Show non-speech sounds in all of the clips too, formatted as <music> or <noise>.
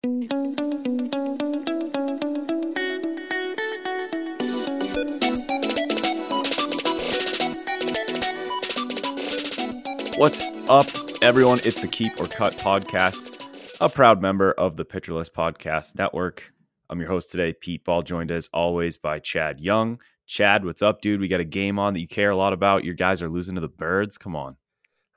What's up, everyone? It's the Keep or Cut podcast, a proud member of the Pitcher List Podcast Network. I'm your host today, Pete Ball, joined as always by Chad Young. Chad, what's up, dude? We got a game on that you care a lot about. Your guys are losing to the birds. Come on.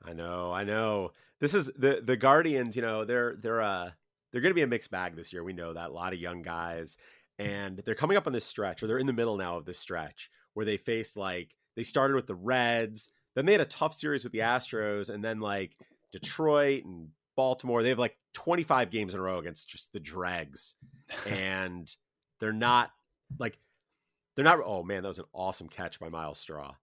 I know, I know. This is the the Guardians, you know, they're they're uh they're gonna be a mixed bag this year. We know that. A lot of young guys. And they're coming up on this stretch, or they're in the middle now of this stretch where they faced like they started with the Reds, then they had a tough series with the Astros, and then like Detroit and Baltimore. They have like 25 games in a row against just the dregs. <laughs> and they're not like they're not oh man, that was an awesome catch by Myles Straw.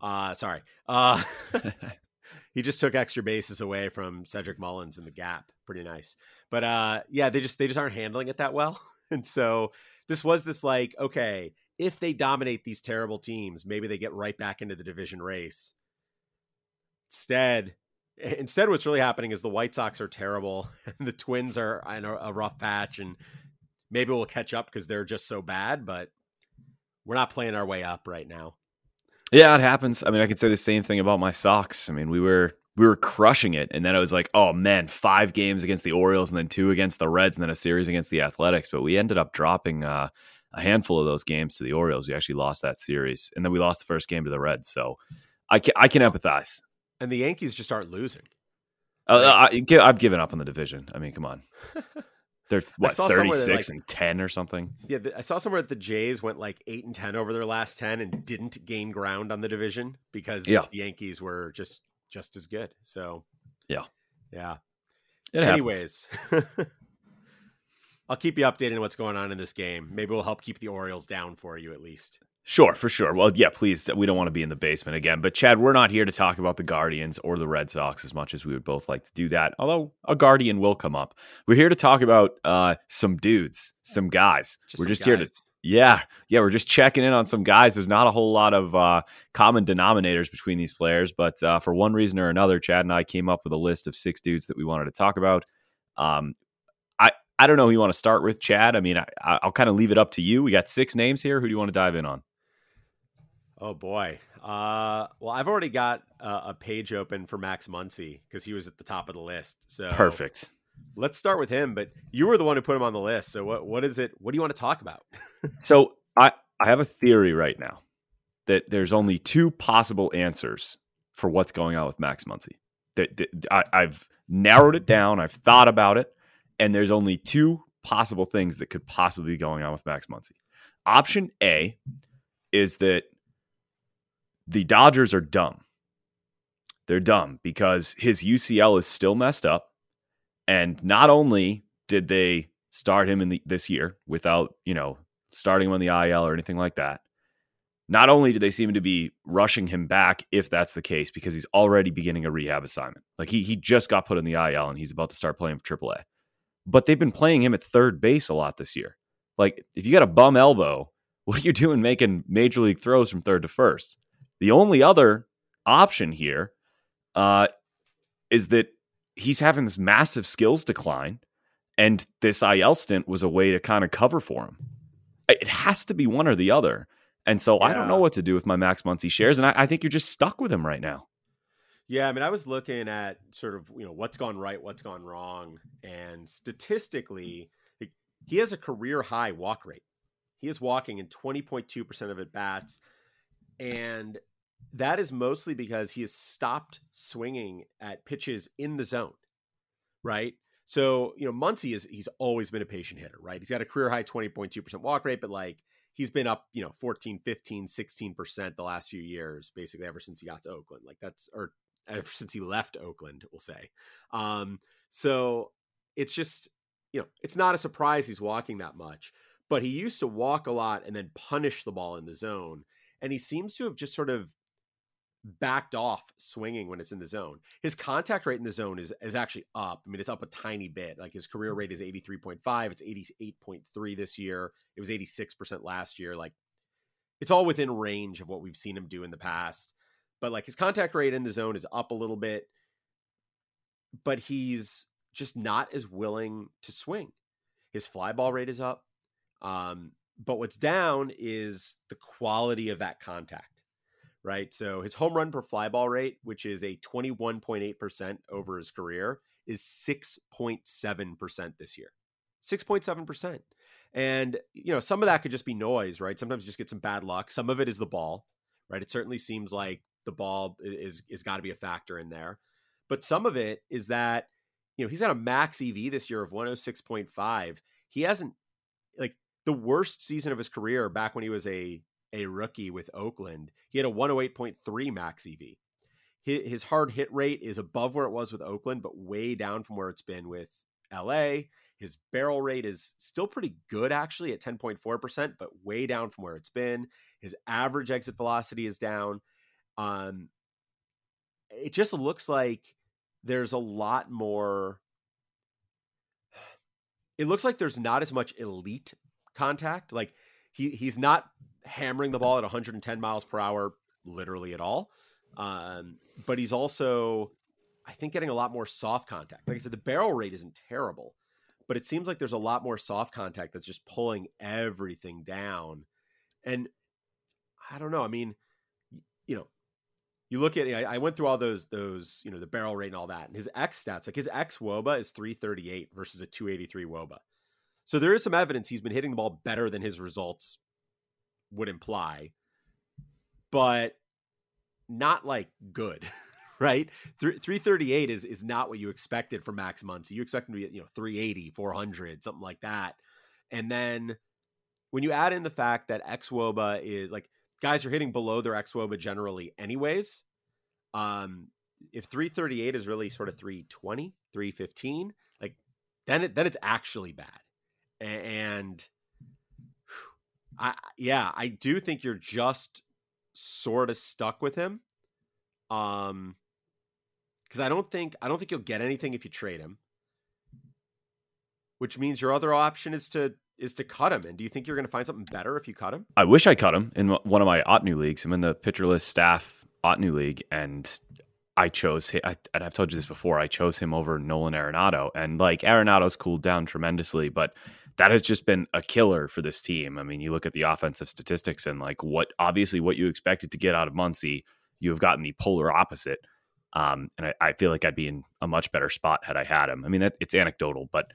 Uh sorry. Uh <laughs> <laughs> he just took extra bases away from Cedric Mullins in the gap. Pretty nice. But uh yeah, they just they just aren't handling it that well. <laughs> And so this was this like, okay, if they dominate these terrible teams, maybe they get right back into the division race. Instead, instead, what's really happening is the White Sox are terrible, <laughs> and the Twins are in a, a rough patch, and maybe we'll catch up because they're just so bad. But we're not playing our way up right now. Yeah, it happens. I mean, I could say the same thing about my socks. I mean, we were we were crushing it, and then I was like, oh man, five games against the Orioles, and then two against the Reds, and then a series against the Athletics. But we ended up dropping uh, a handful of those games to the Orioles. We actually lost that series, and then we lost the first game to the Reds. So I can I can empathize and the Yankees just aren't losing. Uh, I, have given up on the division. I mean, come on. <laughs> They're what thirty six like, and ten or something. Yeah, I saw somewhere that the Jays went like eight and ten over their last ten and didn't gain ground on the division because yeah. the Yankees were just just as good. So yeah, yeah. It Anyways, <laughs> I'll keep you updated on what's going on in this game. Maybe we'll help keep the Orioles down for you at least. Sure, for sure. Well, yeah, please. We don't want to be in the basement again. But Chad, we're not here to talk about the Guardians or the Red Sox as much as we would both like to do that. Although a Guardian will come up. We're here to talk about uh, some dudes, some guys. Just we're just guys. here to yeah, yeah, we're just checking in on some guys. There's not a whole lot of uh, common denominators between these players, but uh, for one reason or another, Chad and I came up with a list of six dudes that we wanted to talk about. Um, I I don't know who you want to start with, Chad. I mean, I, I'll kind of leave it up to you. We got six names here. Who do you want to dive in on? Oh boy. Uh, well, I've already got a, a page open for Max Muncy because he was at the top of the list. So perfect. Let's start with him. But you were the one who put him on the list. So what what is it? What do you want to talk about? <laughs> so I I have a theory right now that there's only two possible answers for what's going on with Max Muncy. That, that I, I've narrowed it down. I've thought about it, and there's only two possible things that could possibly be going on with Max Muncy. Option A is that the Dodgers are dumb. They're dumb because his UCL is still messed up. And not only did they start him in the, this year without, you know, starting him on the IL or anything like that, not only do they seem to be rushing him back, if that's the case, because he's already beginning a rehab assignment. Like he he just got put in the IL and he's about to start playing for AAA. But they've been playing him at third base a lot this year. Like if you got a bum elbow, <laughs> what are you doing making major league throws from third to first? The only other option here uh, is that he's having this massive skills decline, and this IL stint was a way to kind of cover for him. It has to be one or the other. And so yeah. I don't know what to do with my Max Muncy shares, and I, I think you're just stuck with him right now. Yeah, I mean, I was looking at sort of you know what's gone right, what's gone wrong, and statistically, he has a career high walk rate. He is walking in twenty point two percent of at bats, and that is mostly because he has stopped swinging at pitches in the zone, right? So, you know, Muncy is he's always been a patient hitter, right? He's got a career high 20.2% walk rate, but like he's been up, you know, 14, 15, 16% the last few years, basically ever since he got to Oakland. Like that's or ever <laughs> since he left Oakland, we'll say. Um, so it's just, you know, it's not a surprise he's walking that much, but he used to walk a lot and then punish the ball in the zone. And he seems to have just sort of backed off swinging when it's in the zone. His contact rate in the zone is is actually up. I mean, it's up a tiny bit. Like his career rate is 83.5, it's 88.3 this year. It was 86% last year. Like it's all within range of what we've seen him do in the past. But like his contact rate in the zone is up a little bit, but he's just not as willing to swing. His fly ball rate is up. Um, but what's down is the quality of that contact, right? So his home run per fly ball rate, which is a 21.8% over his career, is 6.7% this year. 6.7%. And, you know, some of that could just be noise, right? Sometimes you just get some bad luck. Some of it is the ball, right? It certainly seems like the ball is is got to be a factor in there. But some of it is that, you know, he's got a max EV this year of 106.5. He hasn't like the worst season of his career back when he was a a rookie with Oakland. He had a 108.3 max EV. His hard hit rate is above where it was with Oakland, but way down from where it's been with LA. His barrel rate is still pretty good, actually, at 10.4%, but way down from where it's been. His average exit velocity is down. Um, it just looks like there's a lot more. <sighs> It looks like there's not as much elite contact. Like he he's not hammering the ball at 110 miles per hour literally at all. Um, but he's also, I think, getting a lot more soft contact. Like I said, the barrel rate isn't terrible, but it seems like there's a lot more soft contact that's just pulling everything down. And I don't know. I mean, you know, you look at I, went through all those those you know the barrel rate and all that, and his X stats like his X WOBA is 338 versus a 283 WOBA. So there is some evidence he's been hitting the ball better than his results would imply, but not like good, <laughs> right? 338 is is not what you expected for Max Muncy. You expect him to be, you know, 380, 400, something like that. And then when you add in the fact that xwOBA is like guys are hitting below their xwOBA generally anyways, um if 338 is really sort of 320, 315, like then it then it's actually bad and I yeah, I do think you're just sort of stuck with him. Um because I don't think I don't think you'll get anything if you trade him. Which means your other option is to is to cut him. And do you think you're going to find something better if you cut him? I wish I cut him in one of my Ottoneu leagues. I'm in the Pitcher List staff Ottoneu league, and I chose. I, and I've told you this before. I chose him over Nolan Arenado, and like Arenado's cooled down tremendously, but that has just been a killer for this team. I mean, you look at the offensive statistics and like what obviously what you expected to get out of Muncy, you have gotten the polar opposite. Um, and I, I, feel like I'd be in a much better spot had I had him. I mean, that, it's anecdotal, but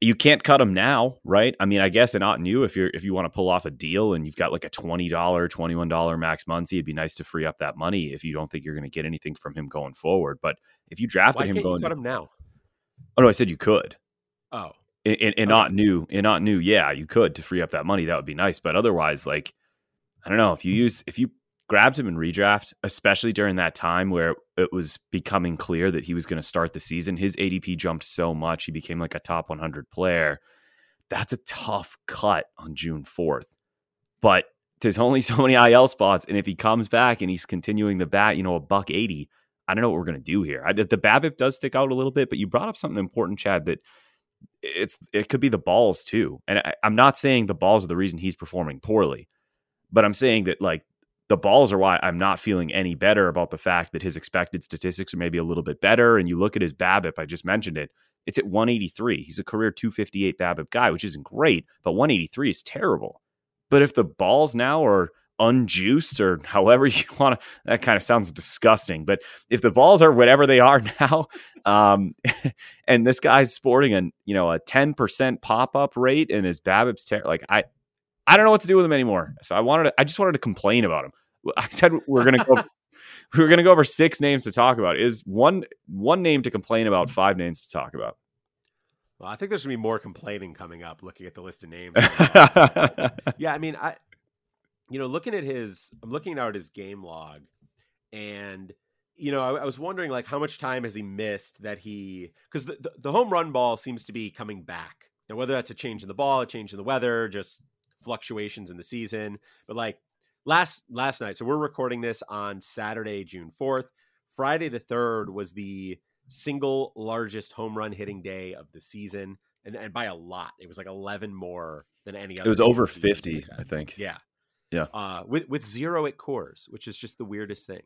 you can't cut him now, right? I mean, I guess not you if you're if you want to pull off a deal and you've got like a twenty dollar, twenty one dollar max Muncy, it'd be nice to free up that money if you don't think you're going to get anything from him going forward. But if you drafted Why him going, you cut him now. Oh no, I said you could. Oh, and, and, not new and not new. Yeah you could to free up that money. That would be nice. But otherwise like i don't know. If you hmm. use if you grabbed him in redraft especially during that time where it was becoming clear that he was going to start the season his adp jumped so much he became like a top 100 player. That's a tough cut on june 4th but there's only so many il spots and if he comes back and he's continuing the bat you know a buck 80 i don't know what we're going to do here. I, the BABIP does stick out a little bit but you brought up something important chad that it's it could be the balls too. And I, I'm not saying the balls are the reason he's performing poorly, but I'm saying that like the balls are why I'm not feeling any better about the fact that his expected statistics are maybe a little bit better. And you look at his BABIP, I just mentioned it, it's at 183. He's a career 258 BABIP guy, which isn't great, but 183 is terrible. But if the balls now are unjuiced or however <laughs> you want to that kind of sounds disgusting but if the balls are whatever they are <laughs> now um <laughs> and this guy's sporting a you know a 10% pop-up rate and his BABIP's ter- like i i don't know what to do with him anymore. So i wanted to i just wanted to complain about him. I said we're gonna go we are gonna go over six names to talk about. Is one one name to complain about five names to talk about? Well, I think there's gonna be more complaining coming up. Looking at the list of names, yeah, I mean, I you know, looking at his, I'm looking now at his game log, and you know, I, I, was wondering like how much time has he missed that he because the, the, the home run ball seems to be coming back. Now, whether that's a change in the ball, a change in the weather, just fluctuations in the season, but like last last night, so we're recording this on Saturday, June fourth. Friday the third was the single largest home run hitting day of the season, and, and by a lot. It was like eleven more than any other. It was over fifty, I think. Yeah, yeah. Uh, with with zero at Coors, which is just the weirdest thing.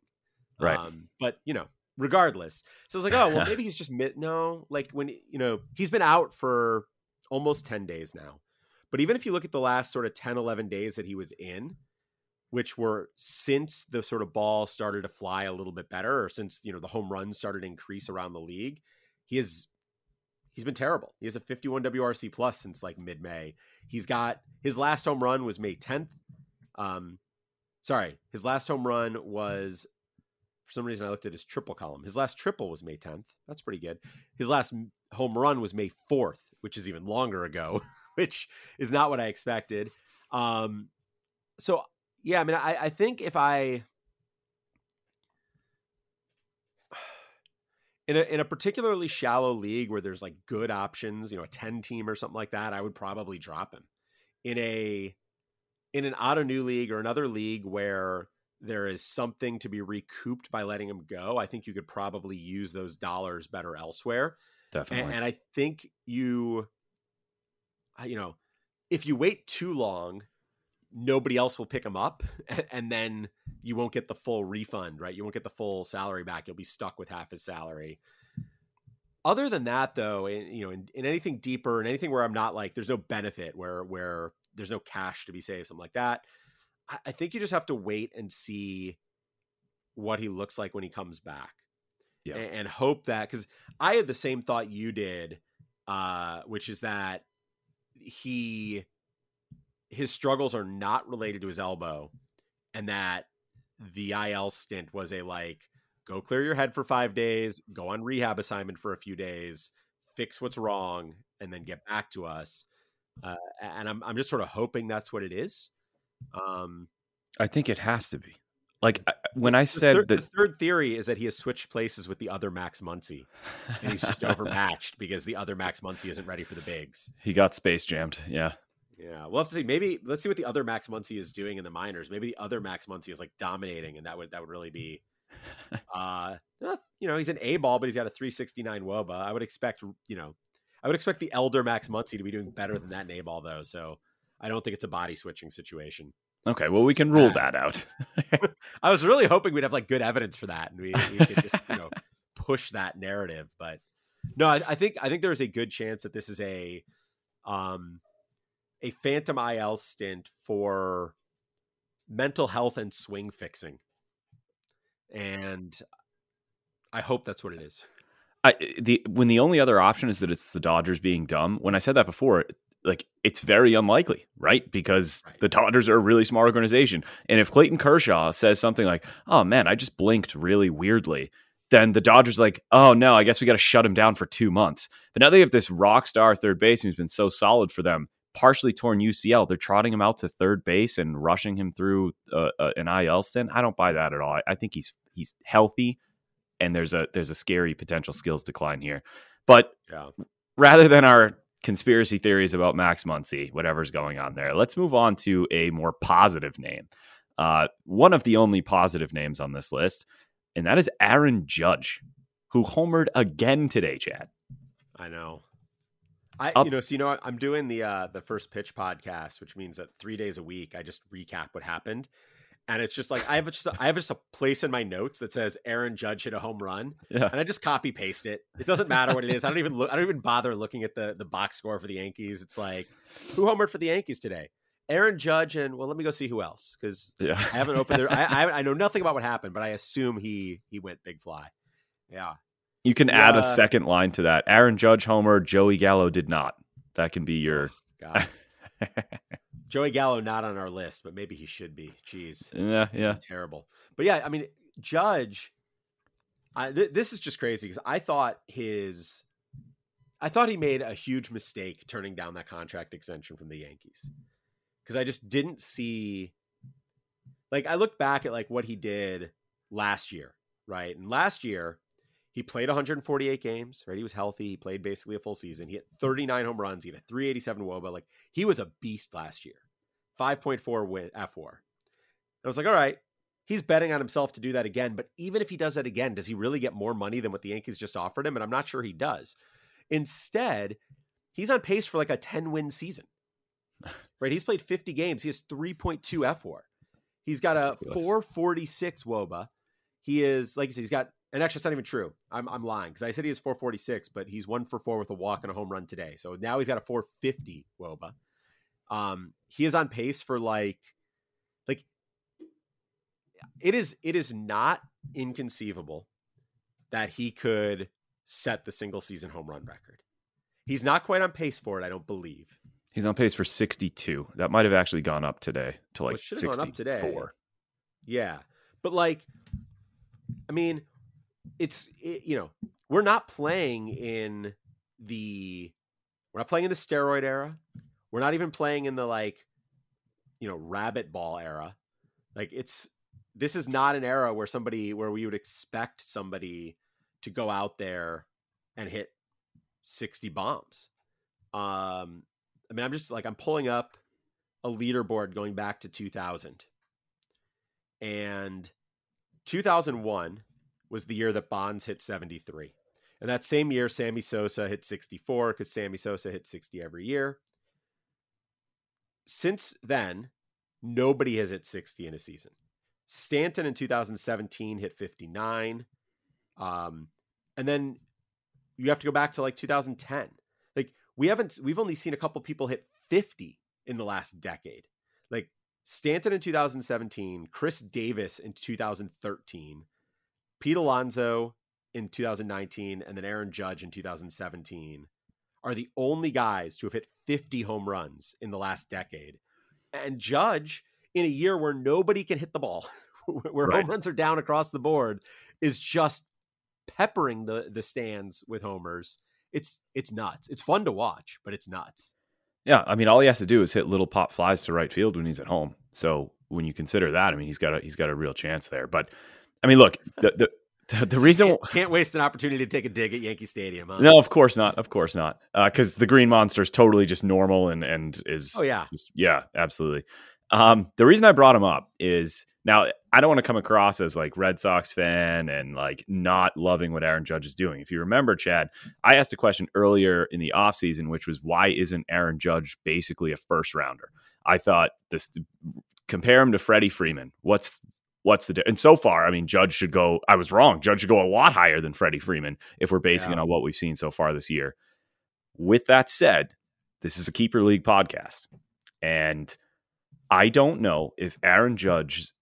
Right. Um, but you know, regardless, so I was like, oh well, maybe he's just mit- no. Like when you know he's been out for almost 10 days now. But even if you look at the last sort of 10, 11 days that he was in, which were since the sort of ball started to fly a little bit better, or since you know the home runs started to increase around the league, he is he's been terrible. He has a 51 WRC plus since like mid May. He's got his last home run was May 10th. Um, sorry, his last home run was for some reason I looked at his triple column. His last triple was May 10th. That's pretty good. His last home run was May 4th, which is even longer ago, <laughs> which is not what I expected. Um, so yeah, I mean, I, I think if I <sighs> in a in a particularly shallow league where there's like good options, you know, a 10 team or something like that, I would probably drop him. In a in an Ottoneu league or another league where there is something to be recouped by letting him go, I think you could probably use those dollars better elsewhere. Definitely. And, and I think you, you know, if you wait too long, nobody else will pick him up, <laughs> and then you won't get the full refund, right? You won't get the full salary back. You'll be stuck with half his salary. Other than that, though, in, you know, in, in anything deeper and anything where I'm not like, there's no benefit where where there's no cash to be saved, something like that. I, I think you just have to wait and see what he looks like when he comes back yeah. and, and hope that because I had the same thought you did, uh, which is that he his struggles are not related to his elbow, and that the IL stint was a like go clear your head for five days, go on rehab assignment for a few days, fix what's wrong, and then get back to us. Uh, and I'm I'm just sort of hoping that's what it is. Um, I think it has to be. Like when I said the third, that, the third theory is that he has switched places with the other Max Muncy, and he's just <laughs> overmatched because the other Max Muncy isn't ready for the bigs. he got space jammed. Yeah. Yeah, we'll have to see. Maybe let's see what the other Max Muncy is doing in the minors. Maybe the other Max Muncy is like dominating, and that would that would really be, <laughs> uh, you know, he's an A ball, but he's got a 369 WOBA. I would expect, you know, I would expect the elder Max Muncy to be doing better than that A ball though. So I don't think it's a body switching situation. Okay, well we can rule <laughs> that out. <laughs> I was really hoping we'd have like good evidence for that, and we, we could just you know <laughs> push that narrative. But no, I, I think I think there's a good chance that this is a um a phantom IL stint for mental health and swing fixing. And I hope that's what it is. I, the when the only other option is that it's the Dodgers being dumb. When I said that before, like it's very unlikely, right? Because right. the Dodgers are a really smart organization. And if Clayton Kershaw says something like, "Oh man, I just blinked really weirdly," then the Dodgers like, "Oh no, I guess we got to shut him down for 2 months." But now they have this rock star third baseman who's been so solid for them partially torn UCL. They're trotting him out to third base and rushing him through uh, uh, an IL stint. I don't buy that at all. I, I, think he's he's healthy, and there's a there's a scary potential skills decline here. But yeah. rather than our conspiracy theories about Max Muncy, whatever's going on there, let's move on to a more positive name. Uh, one of the only positive names on this list, and that is Aaron Judge, who homered again today, Chad. I know. I Up. you know so you know I'm doing the uh the first pitch podcast, which means that three days a week I just recap what happened, and it's just like I have just a, I have just a place in my notes that says Aaron Judge hit a home run, yeah. and I just copy paste it. It doesn't matter what it is. I don't even look. I don't even bother looking at the the box score for the Yankees. It's like who homered for the Yankees today? Aaron Judge and well, let me go see who else because yeah. I haven't opened there. I, I I know nothing about what happened, but I assume he he went big fly. Yeah. You can yeah. add a second line to that. Aaron Judge homer, Joey Gallo did not. That can be your. Oh, <laughs> Joey Gallo not on our list, but maybe he should be. Jeez. Yeah, yeah. Terrible. But yeah, I mean, Judge. I, th- this is just crazy because I thought his, I thought he made a huge mistake turning down that contract extension from the Yankees because I just didn't see. Like I looked back at like what he did last year, right? And last year he played 148 games, right? He was healthy. He played basically a full season. He hit 39 home runs. He had a 387 WOBA. Like he was a beast last year. 5.4 win fWAR. And I was like, all right, he's betting on himself to do that again. But even if he does that again, does he really get more money than what the Yankees just offered him? And I'm not sure he does. Instead, he's on pace for like a 10 win season. <laughs> Right? He's played 50 games. He has 3.2 fWAR. He's got a 446 WOBA. He is, like I said, he's got And actually, it's not even true. I'm, I'm lying because I said he has 446, but he's one for four with a walk and a home run today. So now he's got a 450 Woba. Um, he is on pace for like, like it is. It is not inconceivable that he could set the single season home run record. He's not quite on pace for it, I don't believe. He's on pace for 62. That might have actually gone up today to like well, 64. Gone up today. Yeah. But like I mean, it's it, you know, we're not playing in the we're not playing in the steroid era. We're not even playing in the like you know, rabbit ball era. Like it's this is not an era where somebody where we would expect somebody to go out there and hit 60 bombs. Um I mean, I'm just like I'm pulling up a leaderboard going back to 2000. And 2001 was the year that Bonds hit 73. And that same year, Sammy Sosa hit 64 because Sammy Sosa hit 60 every year. Since then, nobody has hit 60 in a season. Stanton in 2017 hit 59. Um, and then you have to go back to like 2010 Like we haven't we've only seen a couple people hit 50 in the last decade. Like Stanton in 2017, Chris Davis in 2013, Pete Alonso in 2019, and then Aaron Judge in 2017 are the only guys to have hit 50 home runs in the last decade. And Judge, in a year where nobody can hit the ball, <laughs> where right. home runs are down across the board, is just peppering the the stands with homers it's it's nuts. It's fun to watch, but it's nuts. Yeah, I mean, all he has to do is hit little pop flies to right field when he's at home. So when you consider that, I mean, he's got a he's got a real chance there. But I mean, look, the the, <laughs> the reason can't, can't, waste an opportunity to take a dig at Yankee Stadium. Huh? No, of course not. Of course not. Because uh, the Green Monster is totally just normal and and is oh yeah just, yeah absolutely. Um, the reason I brought him up is now I don't want to come across as like Red Sox fan and like not loving what Aaron Judge is doing. If you remember, Chad, I asked a question earlier in the offseason, which was why isn't Aaron Judge basically a first rounder? I thought this compare him to Freddie Freeman. What's what's the and so far, I mean, Judge should go. I was wrong. Judge should go a lot higher than Freddie Freeman if we're basing yeah. it on what we've seen so far this year. With that said, this is a keeper league podcast, and I don't know if Aaron Judge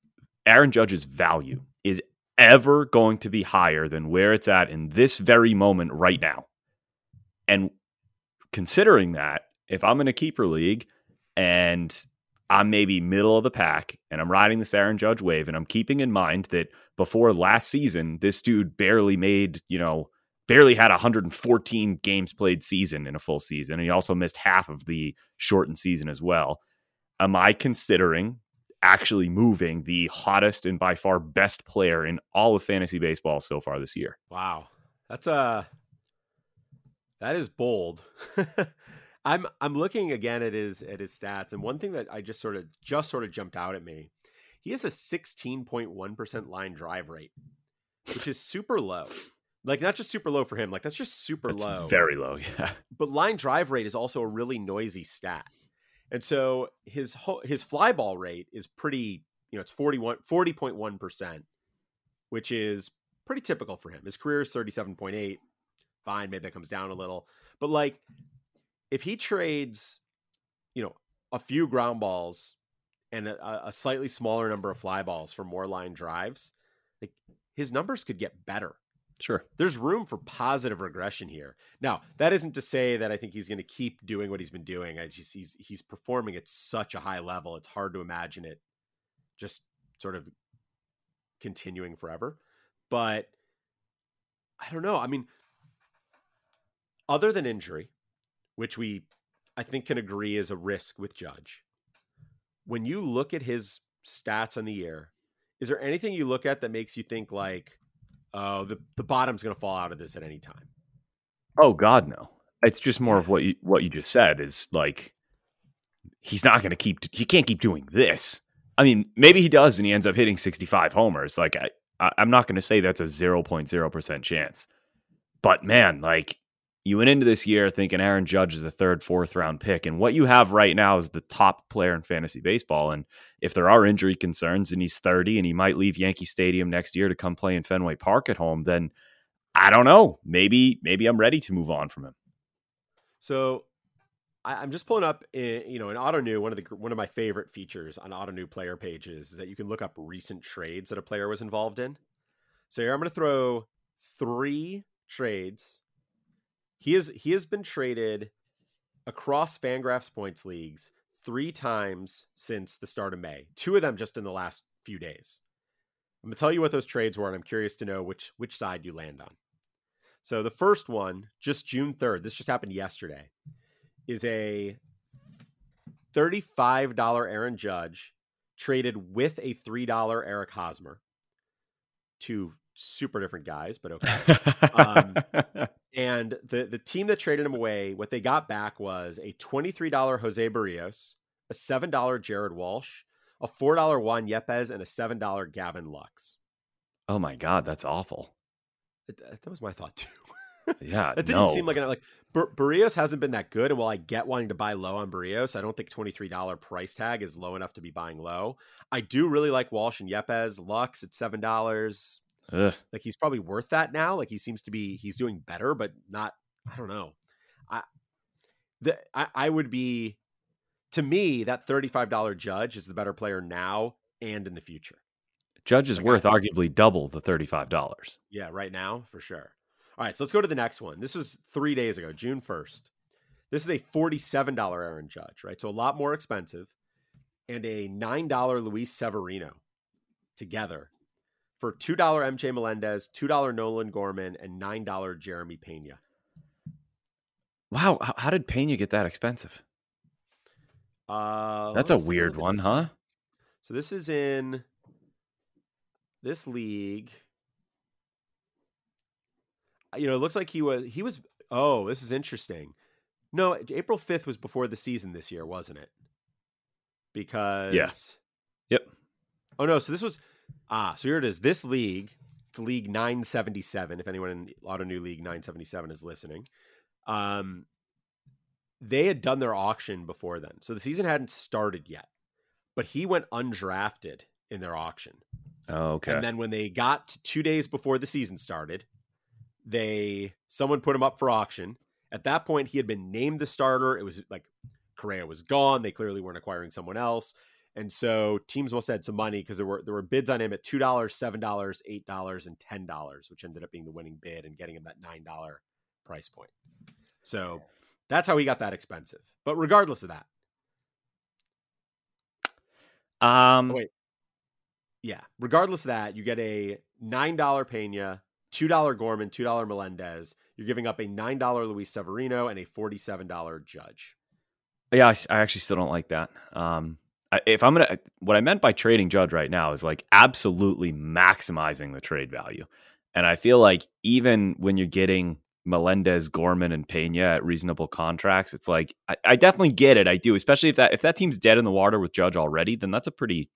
Aaron Judge's value is ever going to be higher than where it's at in this very moment right now. And considering that, if I'm in a keeper league and I'm maybe middle of the pack and I'm riding this Aaron Judge wave and I'm keeping in mind that before last season, this dude barely made, you know, barely had 114 games played season in a full season. And he also missed half of the shortened season as well am I considering actually moving the hottest and by far best player in all of fantasy baseball so far this year? Wow. That's a uh, that is bold. <laughs> I'm I'm looking again at his at his stats and one thing that I just sort of just sort of jumped out at me. He has a 16.1% line drive rate, which is super low. Like not just super low for him, like that's just super that's low. Very low, <laughs> yeah. But line drive rate is also a really noisy stat. And so his his fly ball rate is pretty, you know, it's 41 40.1%, which is pretty typical for him. His career is 37.8. Fine, maybe that comes down a little. But like if he trades, you know, a few ground balls and a, a slightly smaller number of fly balls for more line drives, like his numbers could get better Sure. There's room for positive regression here. Now, that isn't to say that I think he's going to keep doing what he's been doing. I just he's he's performing at such a high level. It's hard to imagine it just sort of continuing forever. But I don't know. I mean, other than injury, which we I think can agree is a risk with Judge. When you look at his stats on the year, is there anything you look at that makes you think like oh, the the bottom's going to fall out of this at any time. Oh God, no. It's just more of what you what you just said is like he's not going to keep he can't keep doing this. I mean, maybe he does and he ends up hitting 65 homers. Like I, I am not going to say that's a 0.0% chance. But man, like you went into this year thinking Aaron Judge is a third, fourth round pick, and what you have right now is the top player in fantasy baseball. And if there are injury concerns, and he's 30, and he might leave Yankee Stadium next year to come play in Fenway Park at home, then I don't know. Maybe maybe I'm ready to move on from him. So I, am just pulling up, in, you know, in Ottoneu. One of the one of my favorite features on Ottoneu player pages is that you can look up recent trades that a player was involved in. So here I'm going to throw three trades. He is he has been traded across Fangraphs points leagues three times since the start of May. Two of them just in the last few days. I'm gonna tell you what those trades were, and I'm curious to know which which side you land on. So the first one, just June 3rd, this just happened yesterday is a $35 Aaron Judge traded with a $3 Eric Hosmer. Two super different guys, but okay. <laughs> um, and the, the team that traded him away, what they got back was a $23 Jose Berrios, a $7 Jared Walsh, a $4 Juan Yepez, and a $7 Gavin Lux. Oh my God, that's awful. That was my thought too. Yeah, <laughs> it didn't no. seem like an like Bar- Berrios hasn't been that good, and while I get wanting to buy low on Berrios, I don't think twenty three dollar price tag is low enough to be buying low. I do really like Walsh and Yepez, Lux at seven dollars. Like he's probably worth that now. Like he seems to be he's doing better, but not. I don't know. I the I, I would be to me that thirty five dollar Judge is the better player now and in the future. Judge is like worth I, arguably double the thirty five dollars. Yeah, right now for sure. All right, so let's go to the next one. This was three days ago, June 1st. This is a $47 Aaron Judge, right? So a lot more expensive, and a $9 Luis Severino together for $2 MJ Melendez, $2 Nolan Gorman, and $9 Jeremy Pena. Wow, how did Pena get that expensive? Uh, That's a weird one, huh? So this is in this league you know, it looks like he was he was oh, this is interesting. No, April 5th was before the season this year, wasn't it? Because Yeah. Yep. Oh no, so this was ah, so here it is. This league, it's league 977 if anyone in Ottoneu League 977 is listening. Um they had done their auction before then. So the season hadn't started yet. But he went undrafted in their auction. Oh, okay. And then when they got to 2 days before the season started, they someone put him up for auction. At that point, he had been named the starter. It was like Correa was gone. They clearly weren't acquiring someone else. And so teams must have had some money because there were there were bids on him at two dollars, seven dollars, eight dollars, and ten dollars, which ended up being the winning bid and getting him that nine dollar price point. So that's how he got that expensive. But regardless of that, um, oh, wait, yeah, regardless of that, you get a nine dollar Pena, $2 Gorman, $2 Melendez. You're giving up a $9 Luis Severino and a $47 Judge. Yeah, I, I actually still don't like that. Um, if I'm gonna, what I meant by trading Judge right now is like absolutely maximizing the trade value, and I feel like even when you're getting Melendez, Gorman, and Pena at reasonable contracts, it's like I, I definitely get it. I do, especially if that if that team's dead in the water with Judge already, then that's a pretty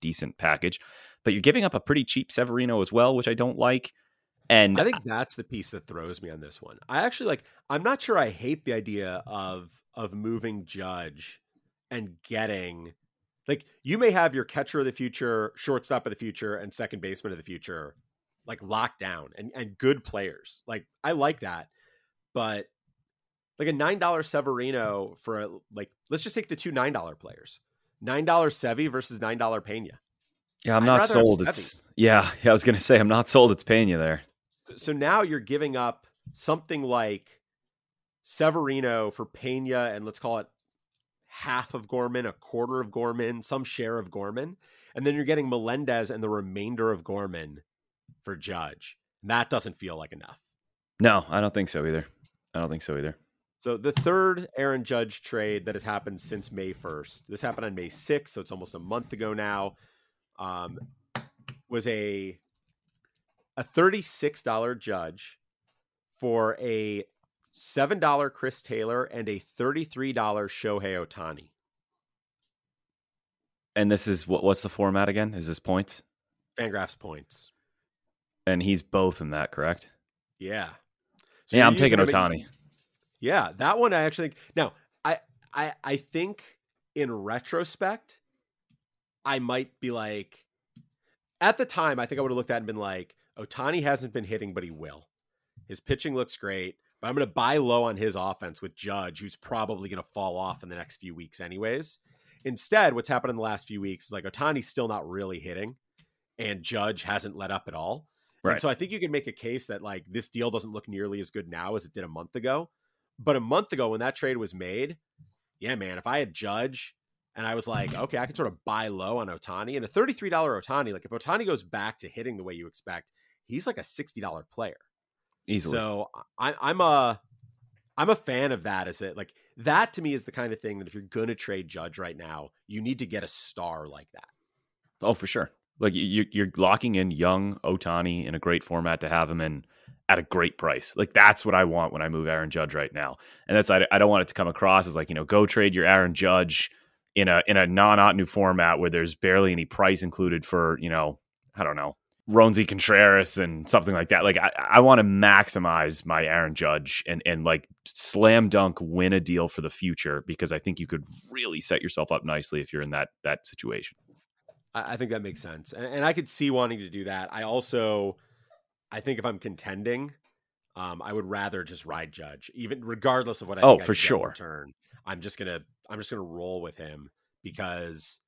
decent package. But you're giving up a pretty cheap Severino as well, which I don't like. And I think that's the piece that throws me on this one. I actually like I'm not sure I hate the idea of of moving Judge and getting like you may have your catcher of the future, shortstop of the future, and second baseman of the future like locked down and, and good players. Like I like that. But like a nine dollar Severino for a, like let's just take the two nine dollar players. Nine dollar Sevy versus nine dollar Pena. Yeah, I'm I'd not sold. It's yeah, <laughs> yeah. I was gonna say I'm not sold. It's Pena there. So now you're giving up something like Severino for Pena, and let's call it half of Gorman, a quarter of Gorman, some share of Gorman, and then you're getting Melendez and the remainder of Gorman for Judge. that doesn't feel like enough. No, I don't think so either. I don't think so either. So the third Aaron Judge trade that has happened since May 1st. This happened on May 6th, so it's almost a month ago now. Um, was a a $36 judge for a $7 Chris Taylor and a $33 Shohei Ohtani. And this is what what's the format again? Is this points? Fangraphs points. And he's both in that, correct? Yeah. So yeah, I'm taking Ohtani. Yeah, that one I actually now I I I think in retrospect, I might be like at the time, I think I would have looked at and been like, Ohtani hasn't been hitting, but he will. His pitching looks great, but I'm going to buy low on his offense with Judge, who's probably going to fall off in the next few weeks, anyways. Instead, what's happened in the last few weeks is like Ohtani's still not really hitting, and Judge hasn't let up at all. Right. And so I think you can make a case that like this deal doesn't look nearly as good now as it did a month ago. But a month ago, when that trade was made, yeah, man, if I had Judge and I was like, okay, I can sort of buy low on Ohtani and a $33 Ohtani, like if Ohtani goes back to hitting the way you expect, he's like a $60 player. Easily. So I, I'm a I'm a fan of that. Is it like that to me is the kind of thing that if you're gonna trade Judge right now, you need to get a star like that. Oh, for sure. Like you, you're locking in young Ohtani in a great format to have him in at a great price. Like that's what I want when I move Aaron Judge right now. And that's I, I don't want it to come across as like you know go trade your Aaron Judge in a in a non Ottoneu format where there's barely any price included for you know I don't know Roansy Contreras and something like that. Like I, I want to maximize my Aaron Judge and and like slam dunk win a deal for the future because I think you could really set yourself up nicely if you're in that that situation. I, I think that makes sense, and, and I could see wanting to do that. I also I think if I'm contending, um, I would rather just ride Judge, even regardless of what I oh for sure. Turn, I'm just gonna I'm just gonna roll with him because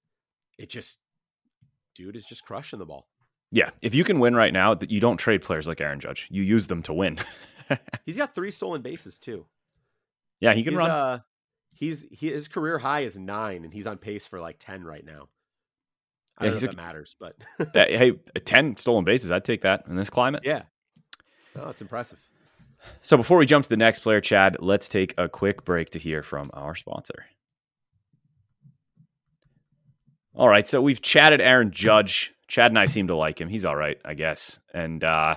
it just dude is just crushing the ball. Yeah, if you can win right now, you don't trade players like Aaron Judge. You use them to win. <laughs> he's got three stolen bases too. Yeah, he can he's, run. Uh, he's he, his career high is nine, and he's on pace for like ten right now. I yeah, don't know if a, that matters, but <laughs> hey, ten stolen bases, I'd take that in this climate. Yeah, oh, it's impressive. So before we jump to the next player, Chad, let's take a quick break to hear from our sponsor. All right, so we've chatted Aaron Judge. Chad and I seem to like him. He's all right, I guess. And uh,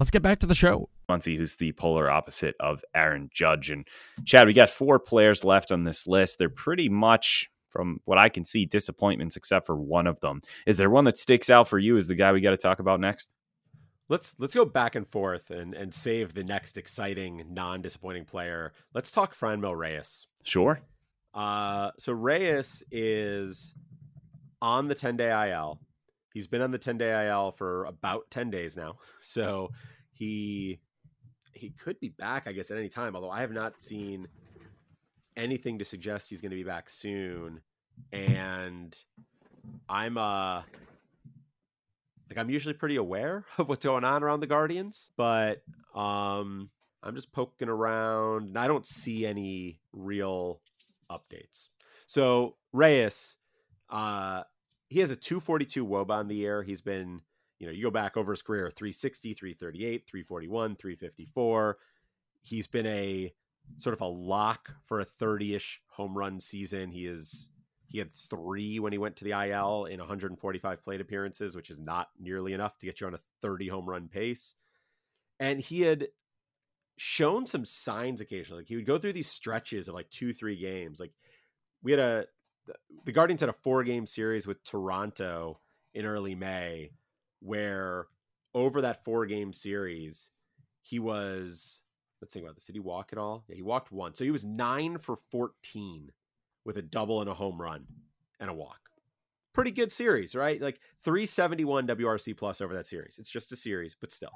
Let's get back to the show. Muncy, who's the polar opposite of Aaron Judge. And Chad, we got four players left on this list. They're pretty much, from what I can see, disappointments except for one of them. Is there one that sticks out for you as the guy we got to talk about next? Let's let's go back and forth and and save the next exciting non-disappointing player. Let's talk Franmil Reyes. Sure. Uh, so Reyes is on the 10 day IL. He's been on the 10 day IL for about 10 days now. <laughs> So he he could be back, I guess, at any time. Although I have not seen anything to suggest he's going to be back soon. And I'm uh like I'm usually pretty aware <laughs> of what's going on around the Guardians, but um I'm just poking around and I don't see any real updates. So Reyes, uh he has a 242 woba on the year. He's been you know, you go back over his career 360, 338, 341, 354. He's been a sort of a lock for a 30-ish home run season. He is he had 3 when he went to the IL in 145 plate appearances, which is not nearly enough to get you on a 30 home run pace. And he had shown some signs occasionally. Like he would go through these stretches of like 2-3 games. Like we had a the Guardians had a four game series with Toronto in early May where over that four game series, he was let's think about this. Did he walk at all? Yeah, he walked once. So he was nine for 14 with a double and a home run and a walk. Pretty good series, right? Like 371 WRC plus over that series. It's just a series, but still.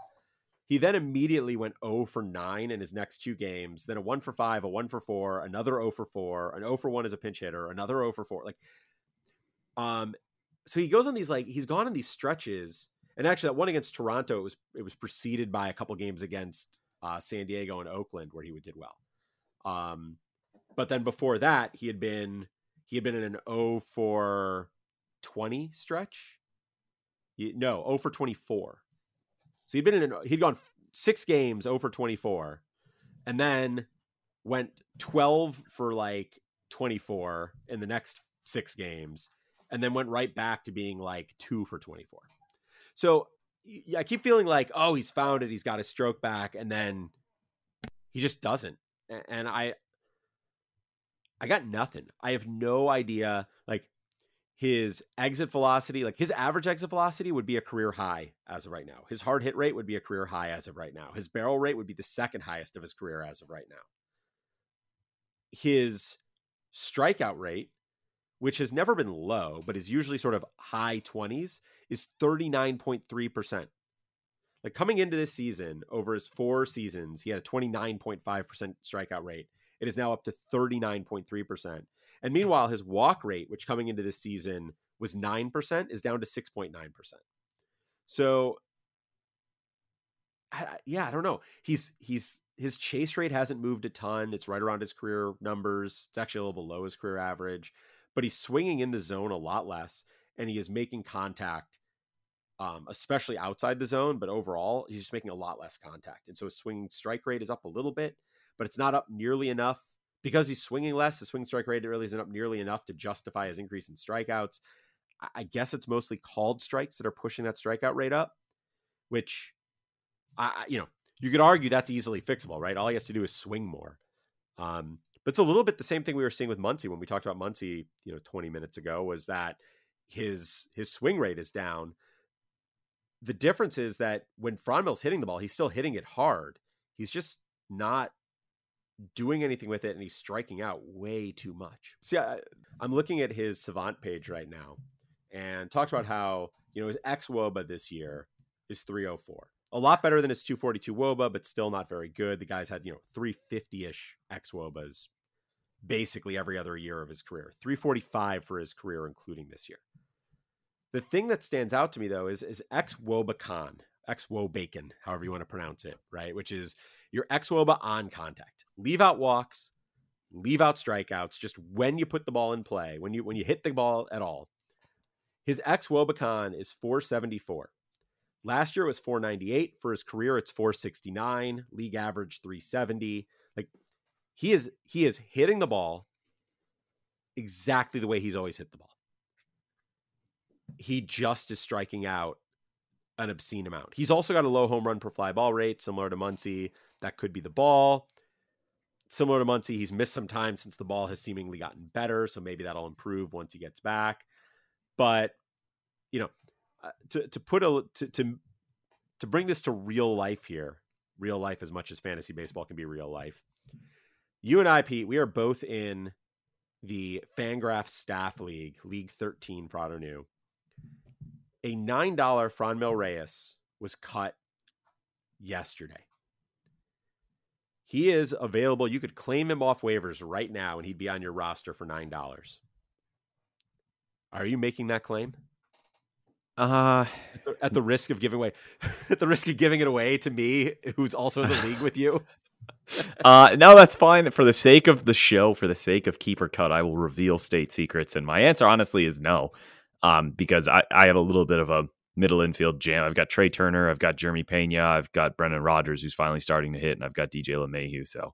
He then immediately went 0 for 9 in his next two games, then a 1 for 5, a 1 for 4, another 0 for 4, an 0 for 1 as a pinch hitter, another 0 for 4. Like um so he goes on these like he's gone on these stretches. And actually that one against Toronto it was it was preceded by a couple games against uh, San Diego and Oakland where he did well. Um but then before that he had been he had been in an 0 for 20 stretch. He, no, 0 for 24. So he'd been in, he'd gone six games, 0 for 24, and then went 12 for like 24 in the next six games, and then went right back to being like two for 24. So I keep feeling like, oh, he's found it, he's got his stroke back, and then he just doesn't. And I, I got nothing. I have no idea. Like his exit velocity, like his average exit velocity would be a career high as of right now. His hard hit rate would be a career high as of right now. His barrel rate would be the second highest of his career as of right now. His strikeout rate, which has never been low, but is usually sort of high 20s, is 39.3%. Like coming into this season, over his four seasons, he had a 29.5% strikeout rate. It is now up to 39.3%. And meanwhile, his walk rate, which coming into this season was 9%, is down to 6.9%. So I, yeah, I don't know. He's he's his chase rate hasn't moved a ton. It's right around his career numbers. It's actually a little below his career average, but he's swinging in the zone a lot less and he is making contact um, especially outside the zone, but overall, he's just making a lot less contact. And so his swinging strike rate is up a little bit, but it's not up nearly enough because he's swinging less, the swing strike rate really isn't up nearly enough to justify his increase in strikeouts. I guess it's mostly called strikes that are pushing that strikeout rate up, which I, you know, you could argue that's easily fixable, right? All he has to do is swing more. Um, but it's a little bit the same thing we were seeing with Muncy when we talked about Muncy, you know, 20 minutes ago, was that his his swing rate is down. The difference is that when Franmil's hitting the ball, he's still hitting it hard. He's just not doing anything with it and he's striking out way too much. So yeah, I'm looking at his Savant page right now and talked about how, you know, his ex Woba this year is 304. A lot better than his 242 Woba, but still not very good. The guy's had, you know, 350 ish ex Wobas basically every other year of his career. 345 for his career, including this year. The thing that stands out to me though is is ex Wobacan, ex Wobacon, however you want to pronounce it, right? Which is your ex Woba on contact. Leave out walks, leave out strikeouts, just when you put the ball in play, when you when you hit the ball at all. His ex Wobacon is 474. Last year it was 498. For his career, it's 469. League average 370. Like he is he is hitting the ball exactly the way he's always hit the ball. He just is striking out an obscene amount. He's also got a low home run per fly ball rate, similar to Muncy. That could be the ball. Similar to Muncy, he's missed some time since the ball has seemingly gotten better, so maybe that'll improve once he gets back. But you know, uh, to to put a to to to bring this to real life here, real life as much as fantasy baseball can be real life. You and I, Pete, we are both in the Fangraph Staff League, League 13 for Ottoneu a $9 Franmil Reyes was cut yesterday. He is available. You could claim him off waivers right now and he'd be on your roster for $9. Are you making that claim? Uh at the, at the risk of giving away <laughs> at the risk of giving it away to me who's also in the league with you. <laughs> uh no, that's fine. For the sake of the show, for the sake of keeper cut, I will reveal state secrets and my answer honestly is no um, because I, I have a little bit of a middle infield jam. I've got Trea Turner, I've got Jeremy Pena, I've got Brendan Rodgers, who's finally starting to hit, and I've got DJ LeMahieu. So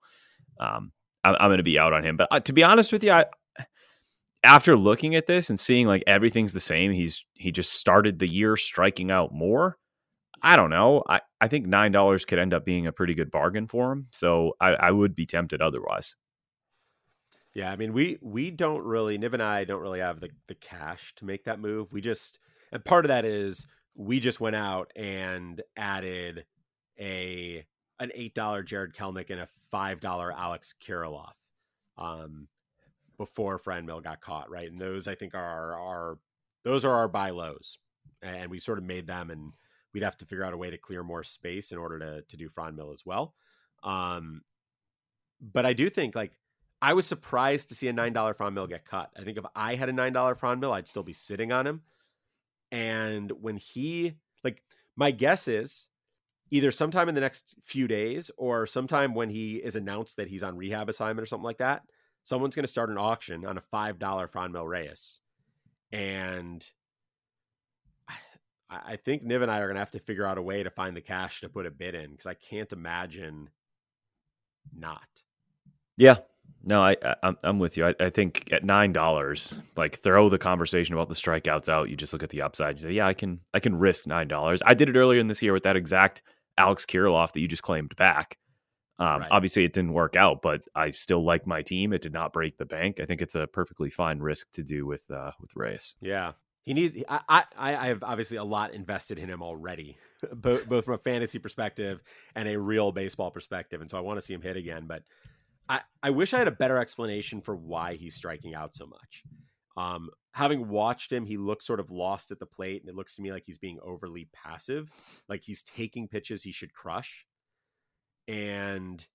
um, I'm, I'm going to be out on him. But uh, to be honest with you, I, after looking at this and seeing like everything's the same, he's he just started the year striking out more. I don't know. I, I think nine dollars could end up being a pretty good bargain for him. So I, I would be tempted otherwise. Yeah, I mean, we we don't really Niv and I don't really have the the cash to make that move. We just and part of that is we just went out and added a an eight dollar Jarred Kelenic and a five dollar Alex Kirilloff um, before Franmil got caught, right? And those I think are our those are our buy lows, and we sort of made them and we'd have to figure out a way to clear more space in order to to do Franmil as well. Um, but I do think like I was surprised to see a nine dollar Franmil get cut. I think if I had a nine dollar Franmil, I'd still be sitting on him. And when he like my guess is either sometime in the next few days or sometime when he is announced that he's on rehab assignment or something like that, someone's going to start an auction on a five dollar Franmil Reyes, and I, I think Niv and I are going to have to figure out a way to find the cash to put a bid in because I can't imagine not. Yeah, no, I, I am I'm with you. I, I think at nine dollars, like throw the conversation about the strikeouts out. You just look at the upside. You say, yeah, I can I can risk nine dollars. I did it earlier in this year with that exact Alex Kirilloff that you just claimed back. Um, right. Obviously, it didn't work out, but I still like my team. It did not break the bank. I think it's a perfectly fine risk to do with uh, with Reyes. Yeah, he needs. I, I I have obviously a lot invested in him already, <laughs> both both from a fantasy perspective and a real baseball perspective, and so I want to see him hit again. But I I wish I had a better explanation for why he's striking out so much. Um, having watched him, he looks sort of lost at the plate, and it looks to me like he's being overly passive, like he's taking pitches he should crush, and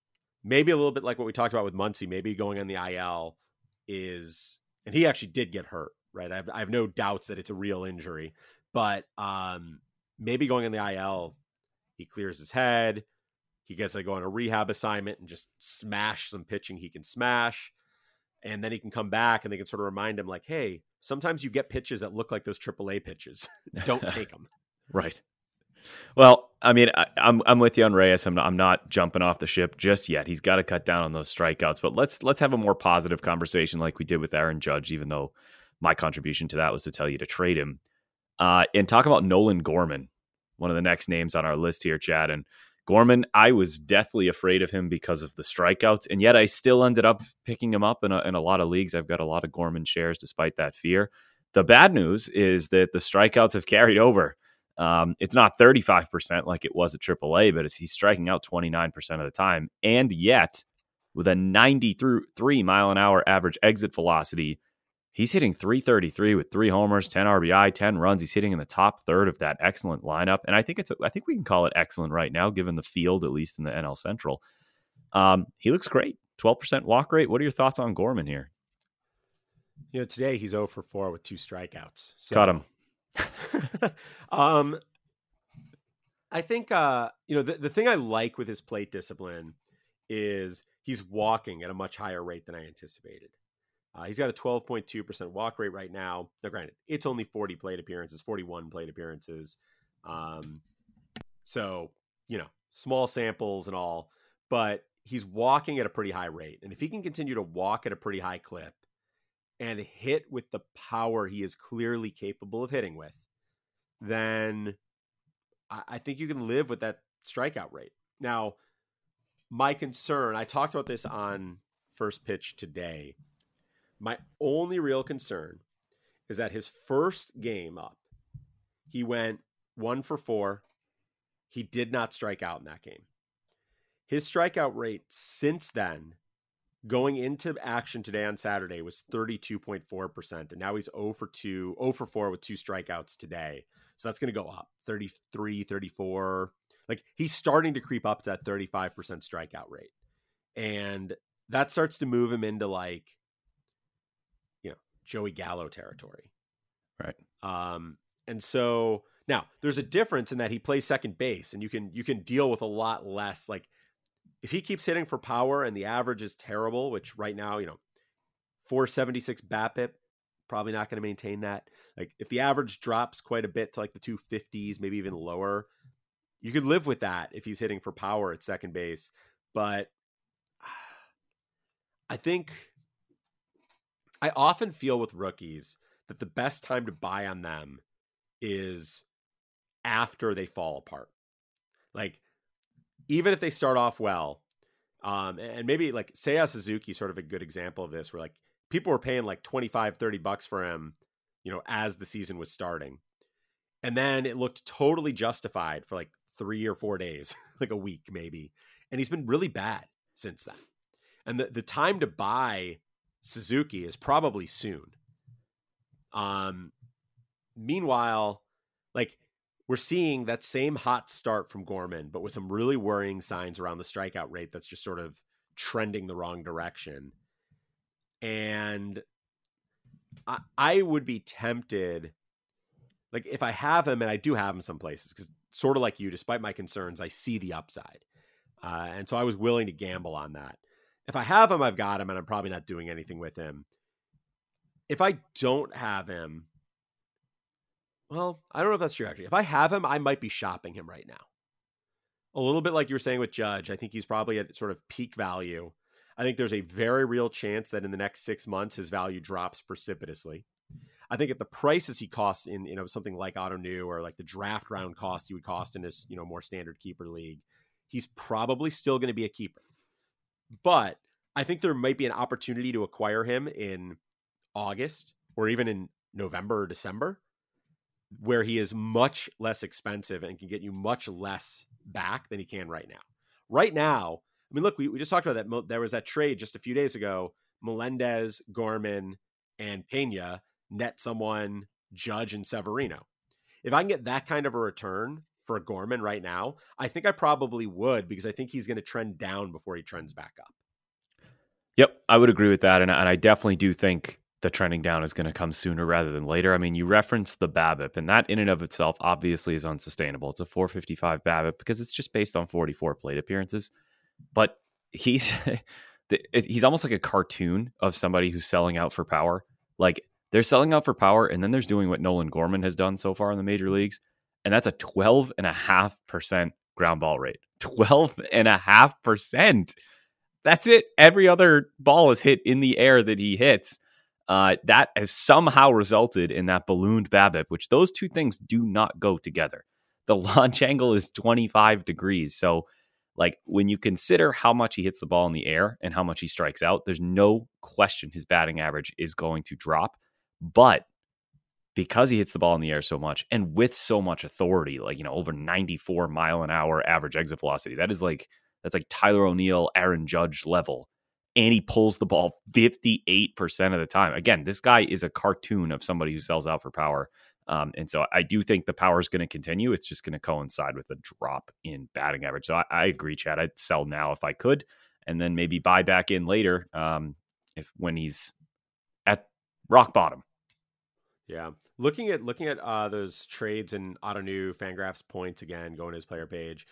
maybe a little bit like what we talked about with Muncy, maybe going on the IL is, and he actually did get hurt, right? I have, I have no doubts that it's a real injury, but um, maybe going on the IL, he clears his head. He gets to go on a rehab assignment and just smash some pitching he can smash. And then he can come back and they can sort of remind him, like, hey, sometimes you get pitches that look like those AAA pitches. <laughs> Don't <laughs> take them. right. Well, I mean, I, am I'm, I'm with you on Reyes. I'm not, I'm not jumping off the ship just yet. He's got to cut down on those strikeouts. But let's let's have a more positive conversation like we did with Aaron Judge. Even though my contribution to that was to tell you to trade him, uh, and talk about Nolan Gorman, one of the next names on our list here, Chad. And Gorman, I was deathly afraid of him because of the strikeouts, and yet I still ended up picking him up in a, in a lot of leagues. I've got a lot of Gorman shares despite that fear. The bad news is that the strikeouts have carried over. Um, it's not 35% like it was at AAA, but he's striking out 29% of the time. And yet, with a 93 mile an hour average exit velocity, he's hitting 333 with three homers, 10 RBI, 10 runs. He's hitting in the top third of that excellent lineup. And I think it's, I think we can call it excellent right now, given the field, at least in the NL Central. Um, he looks great. 12% walk rate. What are your thoughts on Gorman here? You know, today he's 0 for 4 with two strikeouts. So, Cut him. <laughs> um, I think uh, you know the, the thing I like with his plate discipline is he's walking at a much higher rate than I anticipated. Uh, he's got a 12.2% walk rate right now. Now, granted, it's only 40 plate appearances, 41 plate appearances. Um, so, you know, small samples and all, but he's walking at a pretty high rate. And if he can continue to walk at a pretty high clip, and hit with the power he is clearly capable of hitting with, then I, think you can live with that strikeout rate. Now, my concern, I talked about this on first pitch today. My only real concern is that his first game up, he went one for four. He did not strike out in that game. His strikeout rate since then going into action today on Saturday was 32.4%. And now he's 0 for 2, 0 for 4 with two strikeouts today. So that's going to go up 33, 34. Like he's starting to creep up to that 35% strikeout rate. And that starts to move him into like, Joey Gallo territory. Right. Um, and so now there's a difference in that he plays second base and you can you can deal with a lot less like if he keeps hitting for power and the average is terrible, which right now, you know, 476 BABIP, probably not going to maintain that. Like if the average drops quite a bit to like the 250s, maybe even lower, you could live with that if he's hitting for power at second base. But <sighs> I think I often feel with rookies that the best time to buy on them is after they fall apart. Like even if they start off well, um, and maybe like Seiya Suzuki, sort of a good example of this, where like people were paying like 25, 30 bucks for him, you know, as the season was starting. And then it looked totally justified for like three or four days, <laughs> like a week maybe. And he's been really bad since then. And the, the time to buy Suzuki is probably soon. Um, meanwhile, like we're seeing that same hot start from Gorman, but with some really worrying signs around the strikeout rate that's just sort of trending the wrong direction. And I, I would be tempted, like if I have him, and I do have him some places, because sort of like you, despite my concerns, I see the upside. Uh, and so I was willing to gamble on that. If I have him, I've got him, and I'm probably not doing anything with him. If I don't have him, well, I don't know if that's true actually. If I have him, I might be shopping him right now. A little bit like you were saying with Judge. I think he's probably at sort of peak value. I think there's a very real chance that in the next six months his value drops precipitously. I think at the prices he costs in you know something like Ottoneu or like the draft round cost he would cost in his you know more standard keeper league, he's probably still going to be a keeper. But I think there might be an opportunity to acquire him in August or even in November or December where he is much less expensive and can get you much less back than he can right now. Right now, I mean, look, we, we just talked about that. There was that trade just a few days ago Melendez, Gorman, and Pena net someone, Judge, and Severino. If I can get that kind of a return for Gorman right now, I think I probably would because I think he's going to trend down before he trends back up. Yep, I would agree with that. And, and I definitely do think the trending down is going to come sooner rather than later. I mean, you referenced the BABIP, and that in and of itself obviously is unsustainable. It's a 455 BABIP because it's just based on 44 plate appearances. But he's <laughs> he's almost like a cartoon of somebody who's selling out for power. Like they're selling out for power, and then there's doing what Nolan Gorman has done so far in the major leagues, and that's a 12 and a half percent ground ball rate. <laughs> 12 and a half percent. That's it. Every other ball is hit in the air that he hits uh, that has somehow resulted in that ballooned BABIP, which those two things do not go together. The <laughs> launch angle is 25 degrees. So, like, when you consider how much he hits the ball in the air and how much he strikes out, there's no question his batting average is going to drop. But because he hits the ball in the air so much and with so much authority, like, you know, over 94 mile an hour average exit velocity, that is like, that's like Tyler O'Neill, Aaron Judge level and he pulls the ball 58% of the time. Again, this guy is a cartoon of somebody who sells out for power. Um, and so I do think the power is going to continue. It's just going to coincide with a drop in batting average. So I, I, agree, Chad. I'd sell now if I could, and then maybe buy back in later um, if when he's at rock bottom. Yeah, looking at looking at uh, those trades and Ottoneu Fangraphs points again, going to his player page.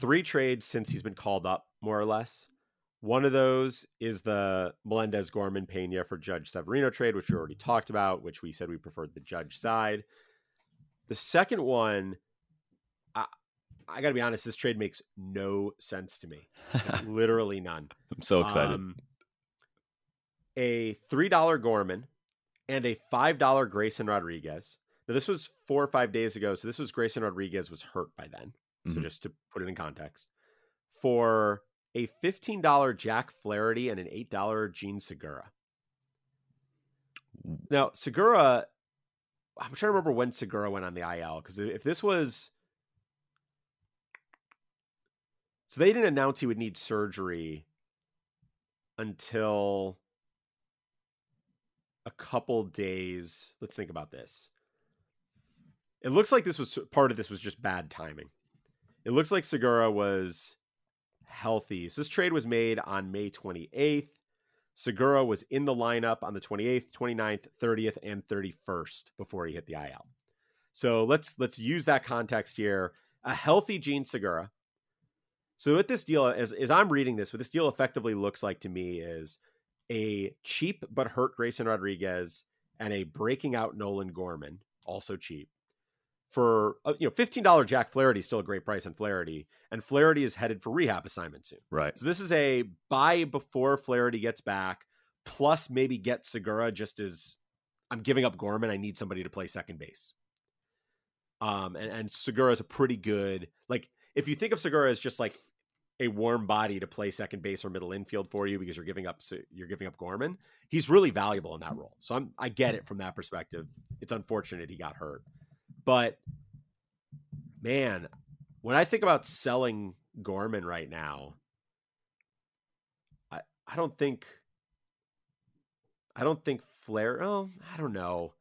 Three trades since he's been called up, more or less. One of those is the Melendez Gorman Pena for Judge Severino trade, which we already talked about, which we said we preferred the Judge side. The second one, I, I got to be honest, this trade makes no sense to me. <laughs> literally none. I'm so excited. Um, a $3 Gorman and a $5 Grayson Rodriguez. Now, this was four or five days ago. So this was Grayson Rodriguez was hurt by then. Mm-hmm. So just to put it in context, for a $15 Jack Flaherty and an $8 Jean Segura. Now, Segura, I'm trying to remember when Segura went on the IL because if this was. So they didn't announce he would need surgery until a couple days. Let's think about this. It looks like this was part of this was just bad timing. It looks like Segura was healthy. So this trade was made on May 28th. Segura was in the lineup on the 28th, 29th, 30th, and 31st before he hit the IL. So let's let's use that context here. A healthy Jean Segura. So what this deal as, as I'm reading this, what this deal effectively looks like to me is a cheap but hurt Grayson Rodriguez and a breaking out Nolan Gorman, also cheap, for uh, you know fifteen dollar Jack Flaherty is still a great price on Flaherty, and Flaherty is headed for rehab assignment soon. Right. So this is a buy before Flaherty gets back, plus maybe get Segura just as I'm giving up Gorman. I need somebody to play second base. Um, and, and Segura is a pretty good like if you think of Segura as just like a warm body to play second base or middle infield for you because you're giving up you're giving up Gorman. He's really valuable in that role. So I'm I get it from that perspective. It's unfortunate he got hurt. But man, when I think about selling Gorman right now, I I don't think I don't think Flair. Oh, I don't know.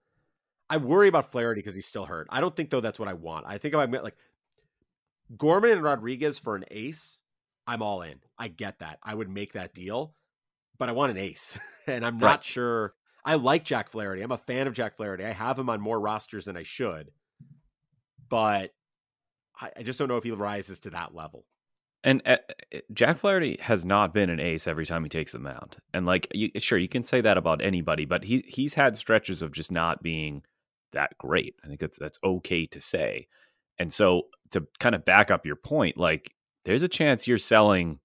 I worry about Flaherty because he's still hurt. I don't think though that's what I want. I think if I met like Gorman and Rodriguez for an ace, I'm all in. I get that. I would make that deal, but I want an ace, <laughs> and I'm not right. sure. I like Jack Flaherty. I'm a fan of Jack Flaherty. I have him on more rosters than I should, but I, I just don't know if he rises to that level. And uh, Jack Flaherty has not been an ace every time he takes the mound. And like, you, sure, you can say that about anybody, but he he's had stretches of just not being that great. I think that's that's okay to say. And so to kind of back up your point, like there's a chance you're selling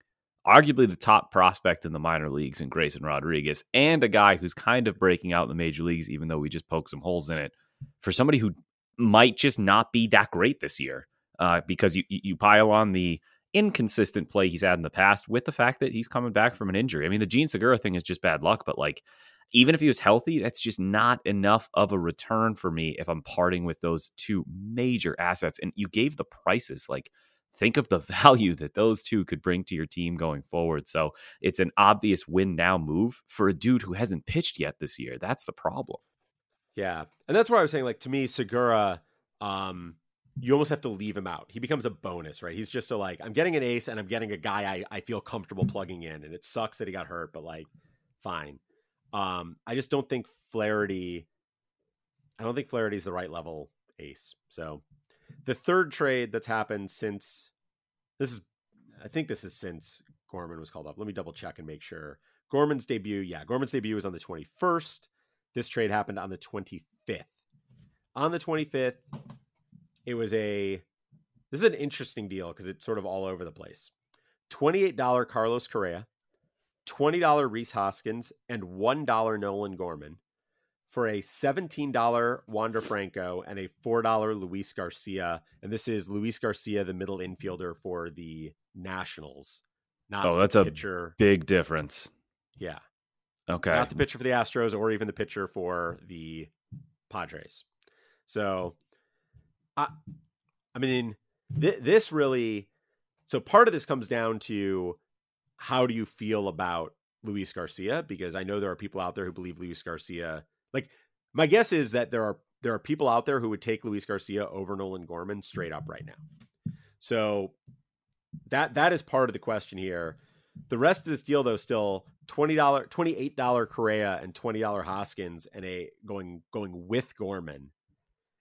arguably the top prospect in the minor leagues in Grayson Rodriguez and a guy who's kind of breaking out in the major leagues, even though we just poked some holes in it, for somebody who might just not be that great this year. Uh, because you you pile on the inconsistent play he's had in the past with the fact that he's coming back from an injury. I mean, the Jean Segura thing is just bad luck, but like even if he was healthy, that's just not enough of a return for me if I'm parting with those two major assets. And you gave the prices like think of the <laughs> value that those two could bring to your team going forward. So it's an obvious win now move for a dude who hasn't pitched yet this year. That's the problem. Yeah. And that's why I was saying, like, to me, Segura, um, you almost have to leave him out. He becomes a bonus, right? He's just a like, I'm getting an ace and I'm getting a guy I, I feel comfortable plugging in. And it sucks that he got hurt, but like, fine. Um, I just don't think Flaherty, I don't think Flaherty's the right level ace. So the third trade that's happened since this is, I think this is since Gorman was called up. Let me double check and make sure. Gorman's debut, yeah, Gorman's debut was on the 21st. This trade happened on the 25th. On the 25th, it was a this is an interesting deal because it's sort of all over the place. $28 Carlos Correa, $20 Rhys Hoskins, and $1 Nolan Gorman for a $17 Wander Franco and a $4 Luis Garcia. And this is Luis Garcia, the middle infielder for the Nationals. Not oh, that's a pitcher. big difference. Yeah. Okay. Not the pitcher for the Astros or even the pitcher for the Padres. So I, I mean, th- this really. So part of this comes down to how do you feel about Luis Garcia? Because I know there are people out there who believe Luis Garcia. Like my guess is that there are there are people out there who would take Luis Garcia over Nolan Gorman straight up right now. So that that is part of the question here. The rest of this deal though still twenty dollar twenty eight dollar Correa and twenty dollar Hoskins and a going going with Gorman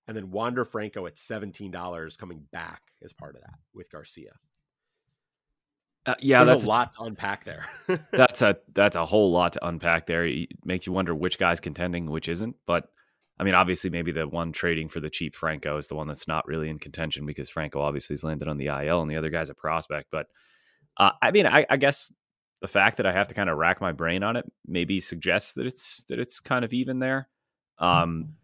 and then Wander Franco at seventeen dollars coming back as part of that with Garcia. Uh, yeah, There's that's a lot to unpack there. <laughs> that's a that's a whole lot to unpack there. It makes you wonder which guy's contending, which isn't. But I mean, obviously, maybe the one trading for the cheap Franco is the one that's not really in contention because Franco obviously has landed on the IL and the other guy's a prospect. But uh, I mean, I, I guess the fact that I have to kind of rack my brain on it maybe suggests that it's that it's kind of even there. Um,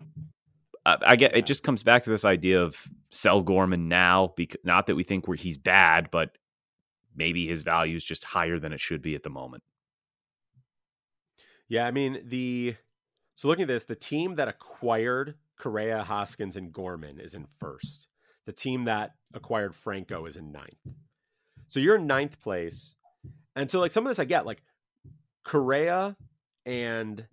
I get it. Just comes back to this idea of sell Gorman now, because not that we think where he's bad, but maybe his value is just higher than it should be at the moment. Yeah, I mean the so looking at this, the team that acquired Correa, Hoskins, and Gorman is in first. The team that acquired Franco is in ninth. So you're in ninth place, and so like some of this I get like Correa and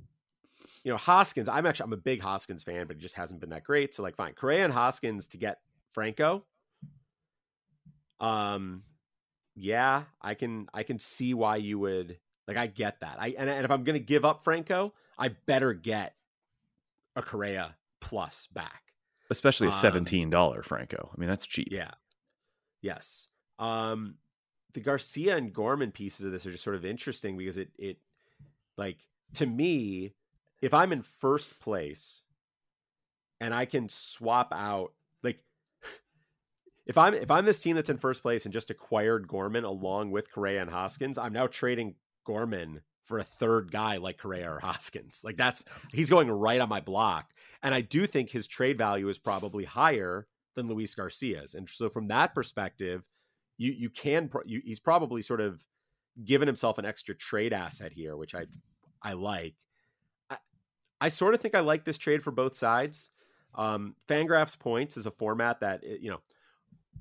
you know, Hoskins, I'm actually I'm a big Hoskins fan, but he just hasn't been that great. So like fine. Correa and Hoskins to get Franco. Um yeah, I can I can see why you would like I get that. I and, and if I'm gonna give up Franco, I better get a Correa plus back. Especially a um, seventeen dollar um, Franco. I mean that's cheap. Yeah. Yes. Um the Garcia and Gorman pieces of this are just sort of interesting because it it like to me if I'm in first place and I can swap out like if I'm if I'm this team that's in first place and just acquired Gorman along with Correa and Hoskins, I'm now trading Gorman for a third guy like Correa or Hoskins. <laughs> Like that's he's going right on my block. And I do think his trade value is probably higher than Luis Garcia's. And so from that perspective, you you can you, he's probably sort of given himself an extra trade asset here, which I I like. I sort of think I like this trade for both sides. Um, Fangraphs points is a format that eh, you know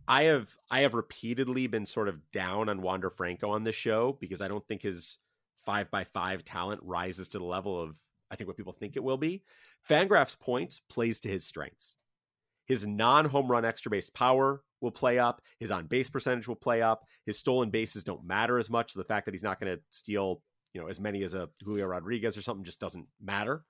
I have I have repeatedly been sort of down on Wander Franco on this show because I don't think his five by five talent rises to the level of I think what people think it will be. Fangraphs points plays to his strengths. His non home run extra base power will play up. His on base percentage will play up. His stolen bases don't matter as much. So the fact that he's not going to steal, you know, as many as a Julio Rodriguez or something just doesn't matter.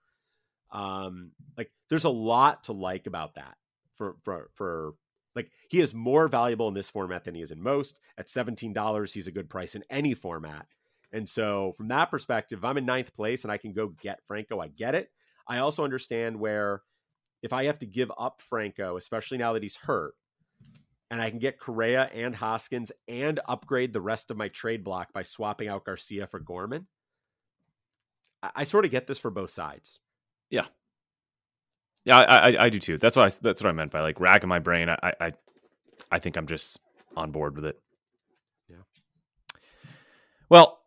Um, like there's a lot to like about that for for for like he is more valuable in this format than he is in most. At seventeen dollars, he's a good price in any format. And so from that perspective, if I'm in ninth place and I can go get Franco, I get it. I also understand where if I have to give up Franco, especially now that he's hurt, and I can get Correa and Hoskins and upgrade the rest of my trade block by swapping out Garcia for Gorman, I, I sort of get this for both sides. Yeah, yeah, I, I, I do too. That's what I that's what I meant by like racking my brain. I I I think I'm just on board with it. Yeah. Well,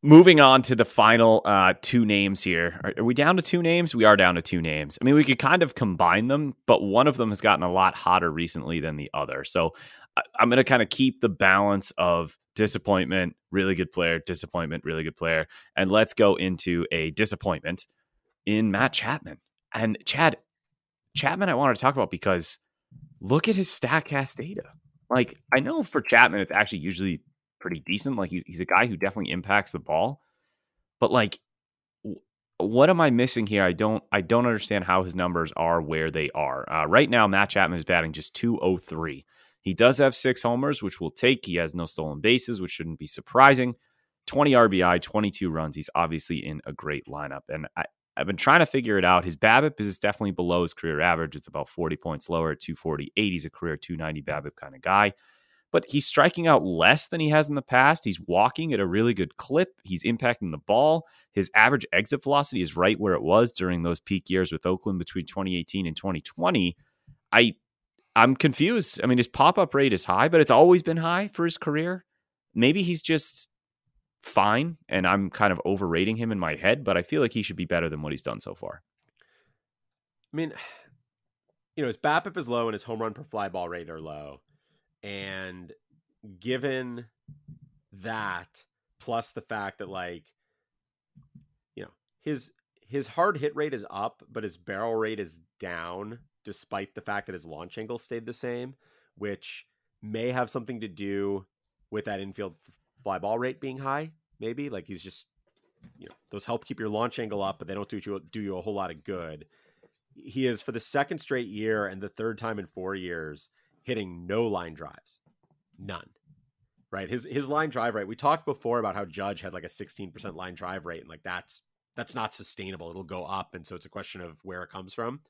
Moving on to the final uh, two names here. Are, are, we down to two names? We are down to two names. I mean, we could kind of combine them, but one of them has gotten a lot hotter recently than the other. So I, I'm going to kind of keep the balance of disappointment, really good player, disappointment, really good player. And let's go into a disappointment in Matt Chapman. And Chad, Chapman, I wanted to talk about because look at his StatCast data. Like, I know for Chapman, it's actually usually pretty decent. Like he's he's a guy who definitely impacts the ball. But like what am I missing here? I don't I don't understand how his numbers are where they are. Uh, right now, Matt Chapman is batting just 203. He does have six homers, which we'll take. He has no stolen bases, which shouldn't be surprising. 20 RBI, 22 runs. He's obviously in a great lineup. And I, I've been trying to figure it out. His BABIP is definitely below his career average. It's about 40 points lower at 248. He's a career 290 BABIP kind of guy but he's striking out less than he has in the past. He's walking at a really good clip. He's impacting the ball. His average exit velocity is right where it was during those peak years with Oakland between 2018 and 2020. I I'm confused. I mean, his pop-up rate is high, but it's always been high for his career. Maybe he's just fine and I'm kind of overrating him in my head, but I feel like he should be better than what he's done so far. I mean, <sighs> you know, his BABIP is low and his home run per fly ball rate are low. And given that, plus the fact that like, you know, his his hard hit rate is up, but his barrel rate is down, despite the fact that his launch angle stayed the same, which may have something to do with that infield fly ball rate being high. Maybe like he's just, you know, those help keep your launch angle up, but they don't do you do you a whole lot of good. He is for the second straight year and the third time in four years hitting no line drives, none. Right, his his line drive rate. We talked before about how Judge had like a 16% line drive rate, and like that's that's not sustainable. It'll go up, and so it's a question of where it comes from.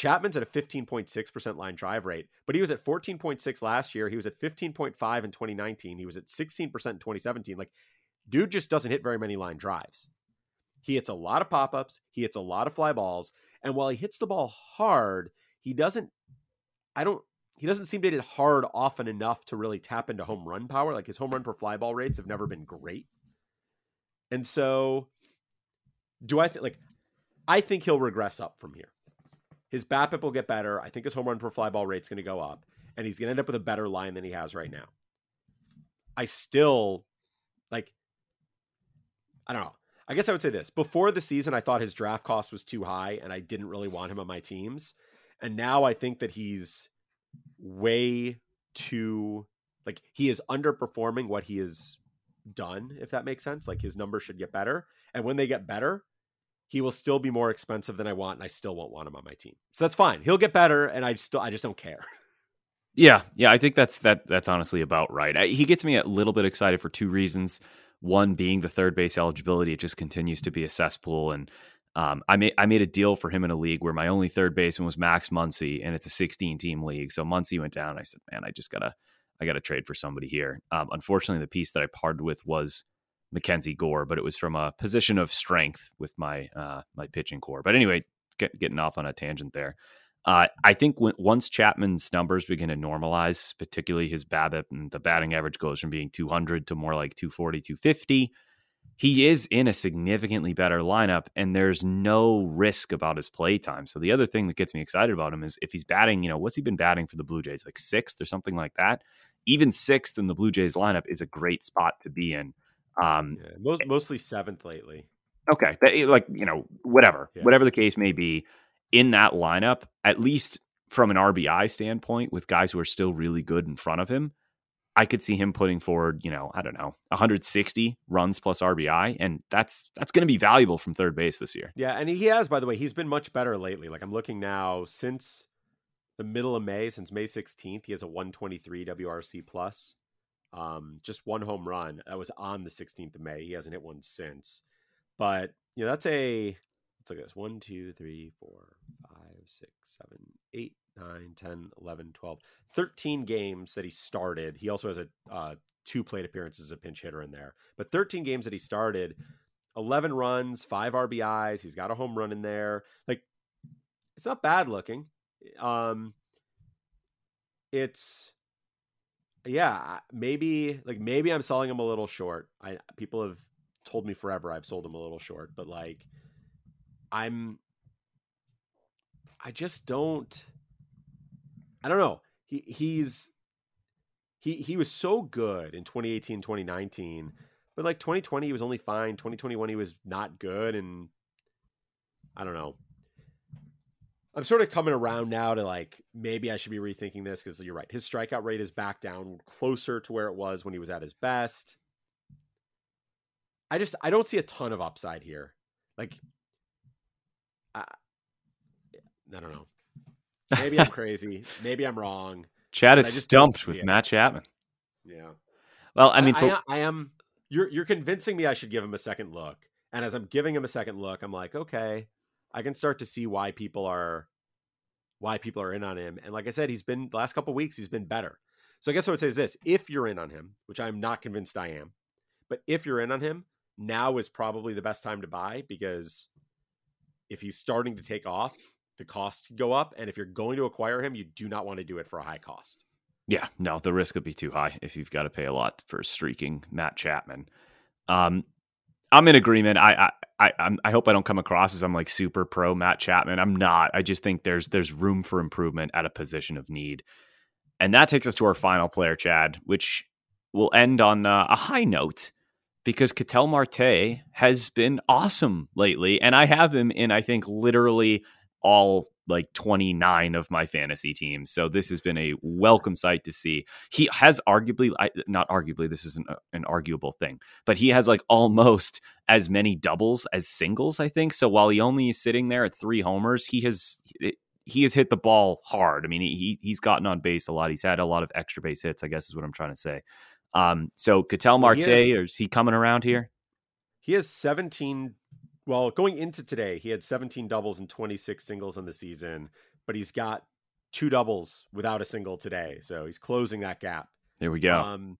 Chapman's at a 15.6% line drive rate, but he was at 14.6 last year. He was at 15.5 in 2019. He was at 16% in 2017. Like, dude just doesn't hit very many line drives. He hits a lot of pop ups, he hits a lot of fly balls. And while he hits the ball hard, he doesn't I don't he doesn't seem to hit it hard often enough to really tap into home run power. Like his home run per fly ball rates have never been great. And so do I think like I think he'll regress up from here. His BABIP will get better. I think his home run per fly ball rate's going to go up, and he's going to end up with a better line than he has right now. I still like. I don't know. I guess I would say this: before the season, I thought his draft cost was too high, and I didn't really want him on my teams. And now I think that he's way too like he is underperforming what he has done, if that makes sense. Like his numbers should get better. And when they get better, he will still be more expensive than I want, and I still won't want him on my team. So that's fine. He'll get better, and I still I just don't care. <laughs> Yeah, yeah, I think that's that that's honestly about right. He gets me a little bit excited for two reasons. One being the third base eligibility; it just continues to be a cesspool, and um, I made I made a deal for him in a league where my only third baseman was Max Muncy, and it's a 16 team league. So Muncy went down. I said, man, I just gotta I gotta trade for somebody here. Um, unfortunately, the piece that I parted with was Mackenzie Gore, but it was from a position of strength with my uh, my pitching core. But anyway, get, getting off on a tangent there. Uh, I think when, once Chapman's numbers begin to normalize, particularly his BABIP and the batting average goes from being 200 to more like 240, 250 he is in a significantly better lineup and there's no risk about his play time. So the other thing that gets me excited about him is if he's batting, you know, what's he been batting for the Blue Jays? Like sixth or something like that. Even sixth in the Blue Jays lineup is a great spot to be in. Um, yeah, most, mostly seventh lately. Okay, that, eh, like you know, whatever, Yeah. whatever the case may be, in that lineup, at least from an RBI standpoint, with guys who are still really good in front of him, I could see him putting forward, you know, I don't know, 160 runs plus RBI, and that's that's going to be valuable from third base this year. Yeah, and he has, by the way, he's been much better lately. Like I'm looking now since the middle of May, since May 16th, he has a 123 WRC plus. Um, just one home run. That was on the 16th of May. He hasn't hit one since. But you know, that's a let's look at this. One, two, three, four, five, six, seven, eight, nine, 10, 11, 12, 13 games that he started. He also has a uh, two plate appearances as a pinch hitter in there. But 13 games that he started, 11 runs, five RBIs. He's got a home run in there. Like, it's not bad looking. Um, it's yeah, maybe like maybe I'm selling him a little short. I people have told me forever I've sold him a little short, but like I'm I just don't I don't know. He he's he he was so good in 2018, 2019, but like 2020 he was only fine. 2021 he was not good and I don't know. I'm sort of coming around now to like maybe I should be rethinking this because you're right. His strikeout rate is back down closer to where it was when he was at his best. I just I don't see a ton of upside here. Like I, I don't know. Maybe I'm <laughs> crazy. Maybe I'm wrong. Chad is stumped with it. Matt Chapman. Yeah. Well, I mean, I, for, I, I am. You're you're convincing me I should give him a second look, and as I'm giving him a second look, I'm like, okay, I can start to see why people are why people are in on him. And like I said, he's been the last couple weeks, he's been better. So I guess what I would say is this: if you're in on him, which I'm not convinced I am, but if you're in on him, now is probably the best time to buy because if he's starting to take off, the cost could go up, and if you're going to acquire him, you do not want to do it for a high cost. Yeah, no, the risk would be too high if you've got to pay a lot for streaking Matt Chapman. Um, I'm in agreement. I I I, I hope I don't come across as I'm like super pro Matt Chapman. I'm not. I just think there's there's room for improvement at a position of need, and that takes us to our final player, Chad, which will end on uh, a high note because Ketel Marte has been awesome lately, and I have him in I think literally all like 29 of my fantasy teams. So this has been a welcome sight to see. He has arguably, not arguably, this is an, an arguable thing, but he has like almost as many doubles as singles, I think. So while he only is sitting there at three homers, he has. he has hit the ball hard. I mean, he he's gotten on base a lot. He's had a lot of extra base hits. I guess is what I'm trying to say. Um, so Ketel Well, Marte, he has- is he coming around here? He has 17. Well, going into today, he had 17 doubles and 26 singles in the season, but he's got two doubles without a single today. So he's closing that gap. There we go. Um,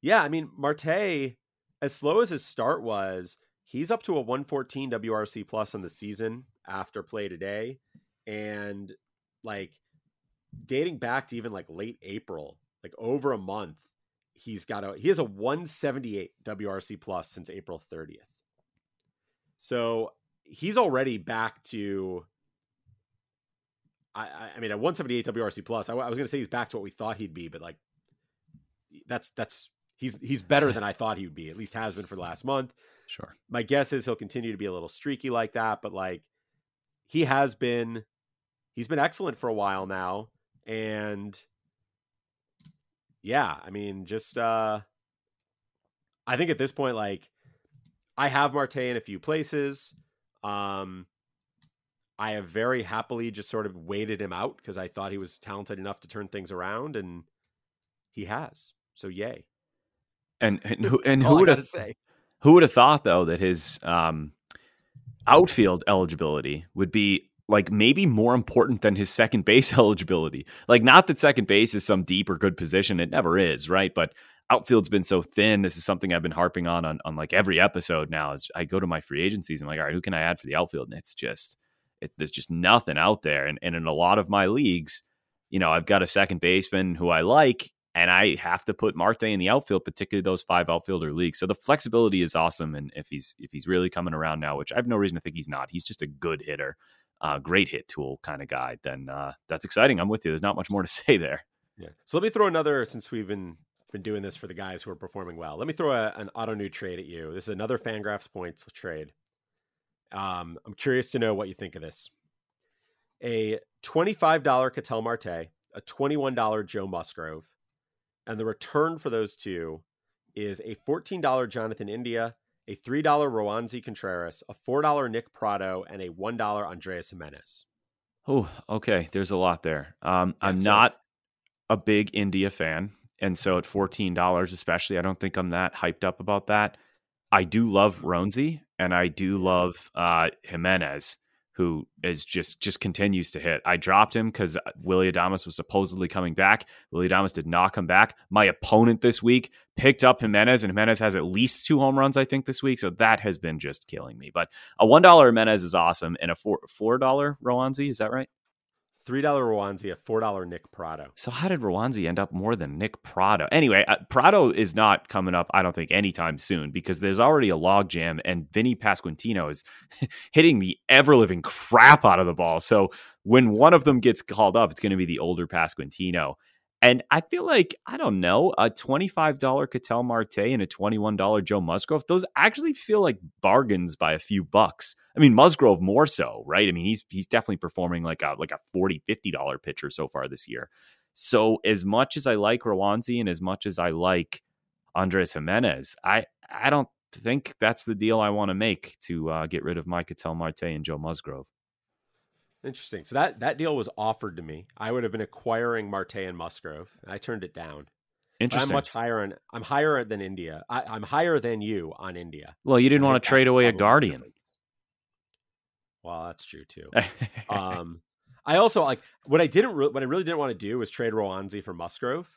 yeah, I mean, Marte, as slow as his start was, he's up to a 114 WRC plus on the season after play today. And like dating back to even like late April, like over a month, he's got a he has a 178 WRC plus since April 30th. So he's already back to I, I- I mean, at 178 WRC plus, I, I was going to say he's back to what we thought he'd be, but like, that's that's he's he's better than I thought he would be. At least has been for the last month. sure. My guess is he'll continue to be a little streaky like that, but like, he has been he's been excellent for a while now, and yeah, I mean, just uh, I think at this point, like, I have Marte in a few places. Um, I have very happily just sort of waited him out because I thought he was talented enough to turn things around, and he has. So yay! And and who <laughs> and who would have say? who would have thought though that his um, outfield eligibility would be like maybe more important than his second base <laughs> eligibility. Like not that second base is some deep or good position, it never is, right? But outfield's been so thin. This is something I've been harping on on, on like every episode now. As I go to my free agencies, I'm like, all right, who can I add for the outfield? And it's just it, there's just nothing out there. And, and in a lot of my leagues, you know, I've got a second baseman who I like, and I have to put Marte in the outfield, particularly those five outfielder leagues. So the flexibility is awesome. And if he's if he's really coming around now, which I have no reason to think he's not, he's just a good hitter, uh, great hit tool kind of guy. Then uh, that's exciting. I'm with you. There's not much more to <laughs> say there. Yeah. So let me throw another since we've been been doing this for the guys who are performing well. Let me throw a, an Ottoneu trade at you. This is another Fangraphs points trade. Um, I'm curious to know what you think of this. A $25 Ketel Marte, a $21 Joe Musgrove, and the return for those two is a $14 Jonathan India, a $3 Roansy Contreras, a $4 Nick Pratto, and a $1 Andreas Jimenez. Oh, okay. There's a lot there. Um, I'm so- not a big India fan. And so at $14, especially, I don't think I'm that hyped up about that. I do love Roansy and I do love uh, Jimenez, who is just just continues to hit. I dropped him because Willy Adames was supposedly coming back. Willy Adames did not come back. My opponent this week picked up Jimenez, and Jimenez has at least two home runs, I think, this week. So that has been just killing me. But a one dollar Jimenez is awesome, and a four four dollar Roansy, is that right? $3 Roansy, a $4 Nick Pratto. So how did Roansy end up more than Nick Pratto? Anyway, uh, Pratto is not coming up, I don't think, anytime soon because there's already a logjam, and Vinny Pasquantino is <laughs> hitting the ever living crap out of the ball. So when one of them gets called up, it's going to be the older Pasquantino. And I feel like, I don't know, a $25 Ketel Marte and a $21 Joe Musgrove, those actually feel like bargains by a few bucks. I mean, Musgrove more so, right? I mean, he's he's definitely performing like a like a $40, $50 pitcher so far this year. So as much as I like Roansy and as much as I like Andres Gimenez, I I don't think that's the deal I want to make to uh, get rid of Mike Ketel Marte and Joe Musgrove. Interesting. So that, that deal was offered to me. I would have been acquiring Marte and Musgrove. And I turned it down. But I'm much higher on. I'm higher than India. I, I'm higher than you on India. well, you didn't I want to trade away a guardian. Well, that's true too. <laughs> um, I also like what I didn't. Re- what I really didn't want to do was trade Roansy for Musgrove.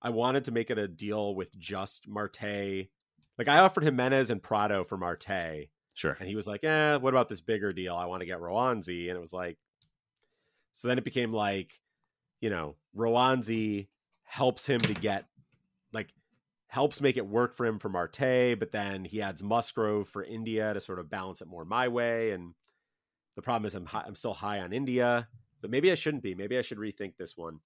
I wanted to make it a deal with just Marte. Like I offered Gimenez and Pratto for Marte, sure. and he was like, "Eh, what about this bigger deal? I want to get Roansy." And it was like, so then it became like, you know, Roansy helps him to get like helps make it work for him for Marte, but then he adds Musgrove for India to sort of balance it more my way. And the problem is I'm high, I'm still high on India, but maybe I shouldn't be. Maybe I should rethink this one.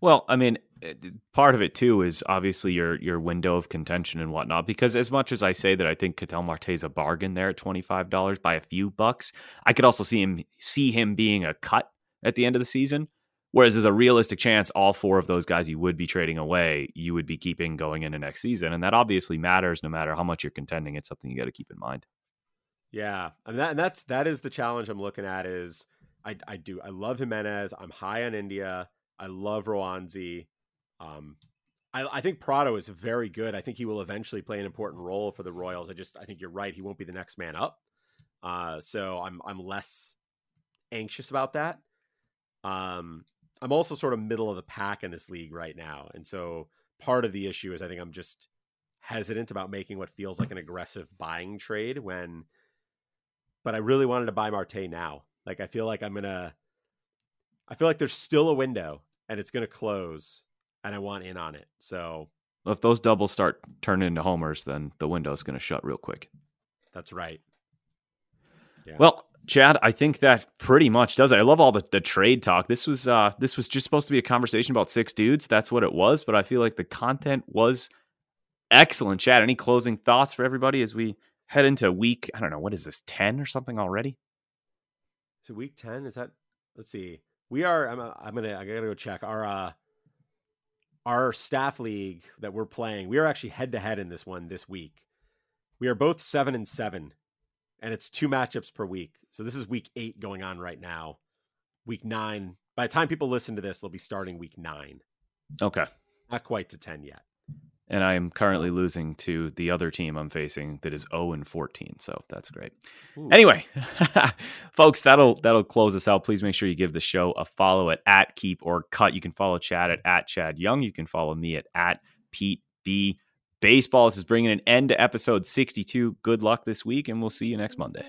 Well, I mean, eh, part of it too is obviously your your window of contention and whatnot. Because as much as I say that I think Ketel Marte is a bargain there at twenty five dollars by a few bucks, I could also see him see him being a cut at the end of the season. Whereas there's a realistic chance all four of those guys you would be trading away, you would be keeping going into next season, and that obviously matters no matter how much you're contending. It's something you got to keep in mind. Yeah, mean that, and that's that is the challenge I'm looking at. Is I I do I love Gimenez. I'm high on India. I love Roansy. Um, I I think Pratto is very good. I think he will eventually play an important role for the Royals. I just I think you're right. He won't be the next man up. Uh, so I'm I'm less anxious about that. Um, I'm also sort of middle of the pack in this league right now, and so part of the issue is I think I'm just hesitant about making what feels like an aggressive buying trade when but I really wanted to buy Marte now. Like I feel like I'm gonna I feel like there's still a window and it's gonna close and I want in on it. So Well, if those doubles start turning into homers, then the window's going to shut real quick. that's right. Yeah. Well, Chad, I think that pretty much does it. I love all the, the trade talk. This was uh this was just supposed to be a conversation about six dudes. That's what it was, but I feel like the content was excellent. Chad, any closing thoughts for everybody as we head into week, I don't know, what is this, 10 or something already? So week ten is that? Let's see. We are. I'm. I'm gonna. I gotta go check our. uh Our staff league that we're playing. We are actually head to head in this one this week. We are both seven and seven, and it's two matchups per week. So this is week eight going on right now. Week nine. By the time people listen to this, they'll be starting week nine. Okay. Not quite to ten yet. And I am currently losing to the other team I'm facing that is 0 and 14. So that's great. Ooh. Anyway, <laughs> folks, that'll that'll close us out. Please make sure you give the show a follow at at keep or cut. You can follow Chad at at Chad Young. You can follow me at at Pete B. Baseball. This is bringing an end to episode 62. Good luck this week, and we'll see you next Monday.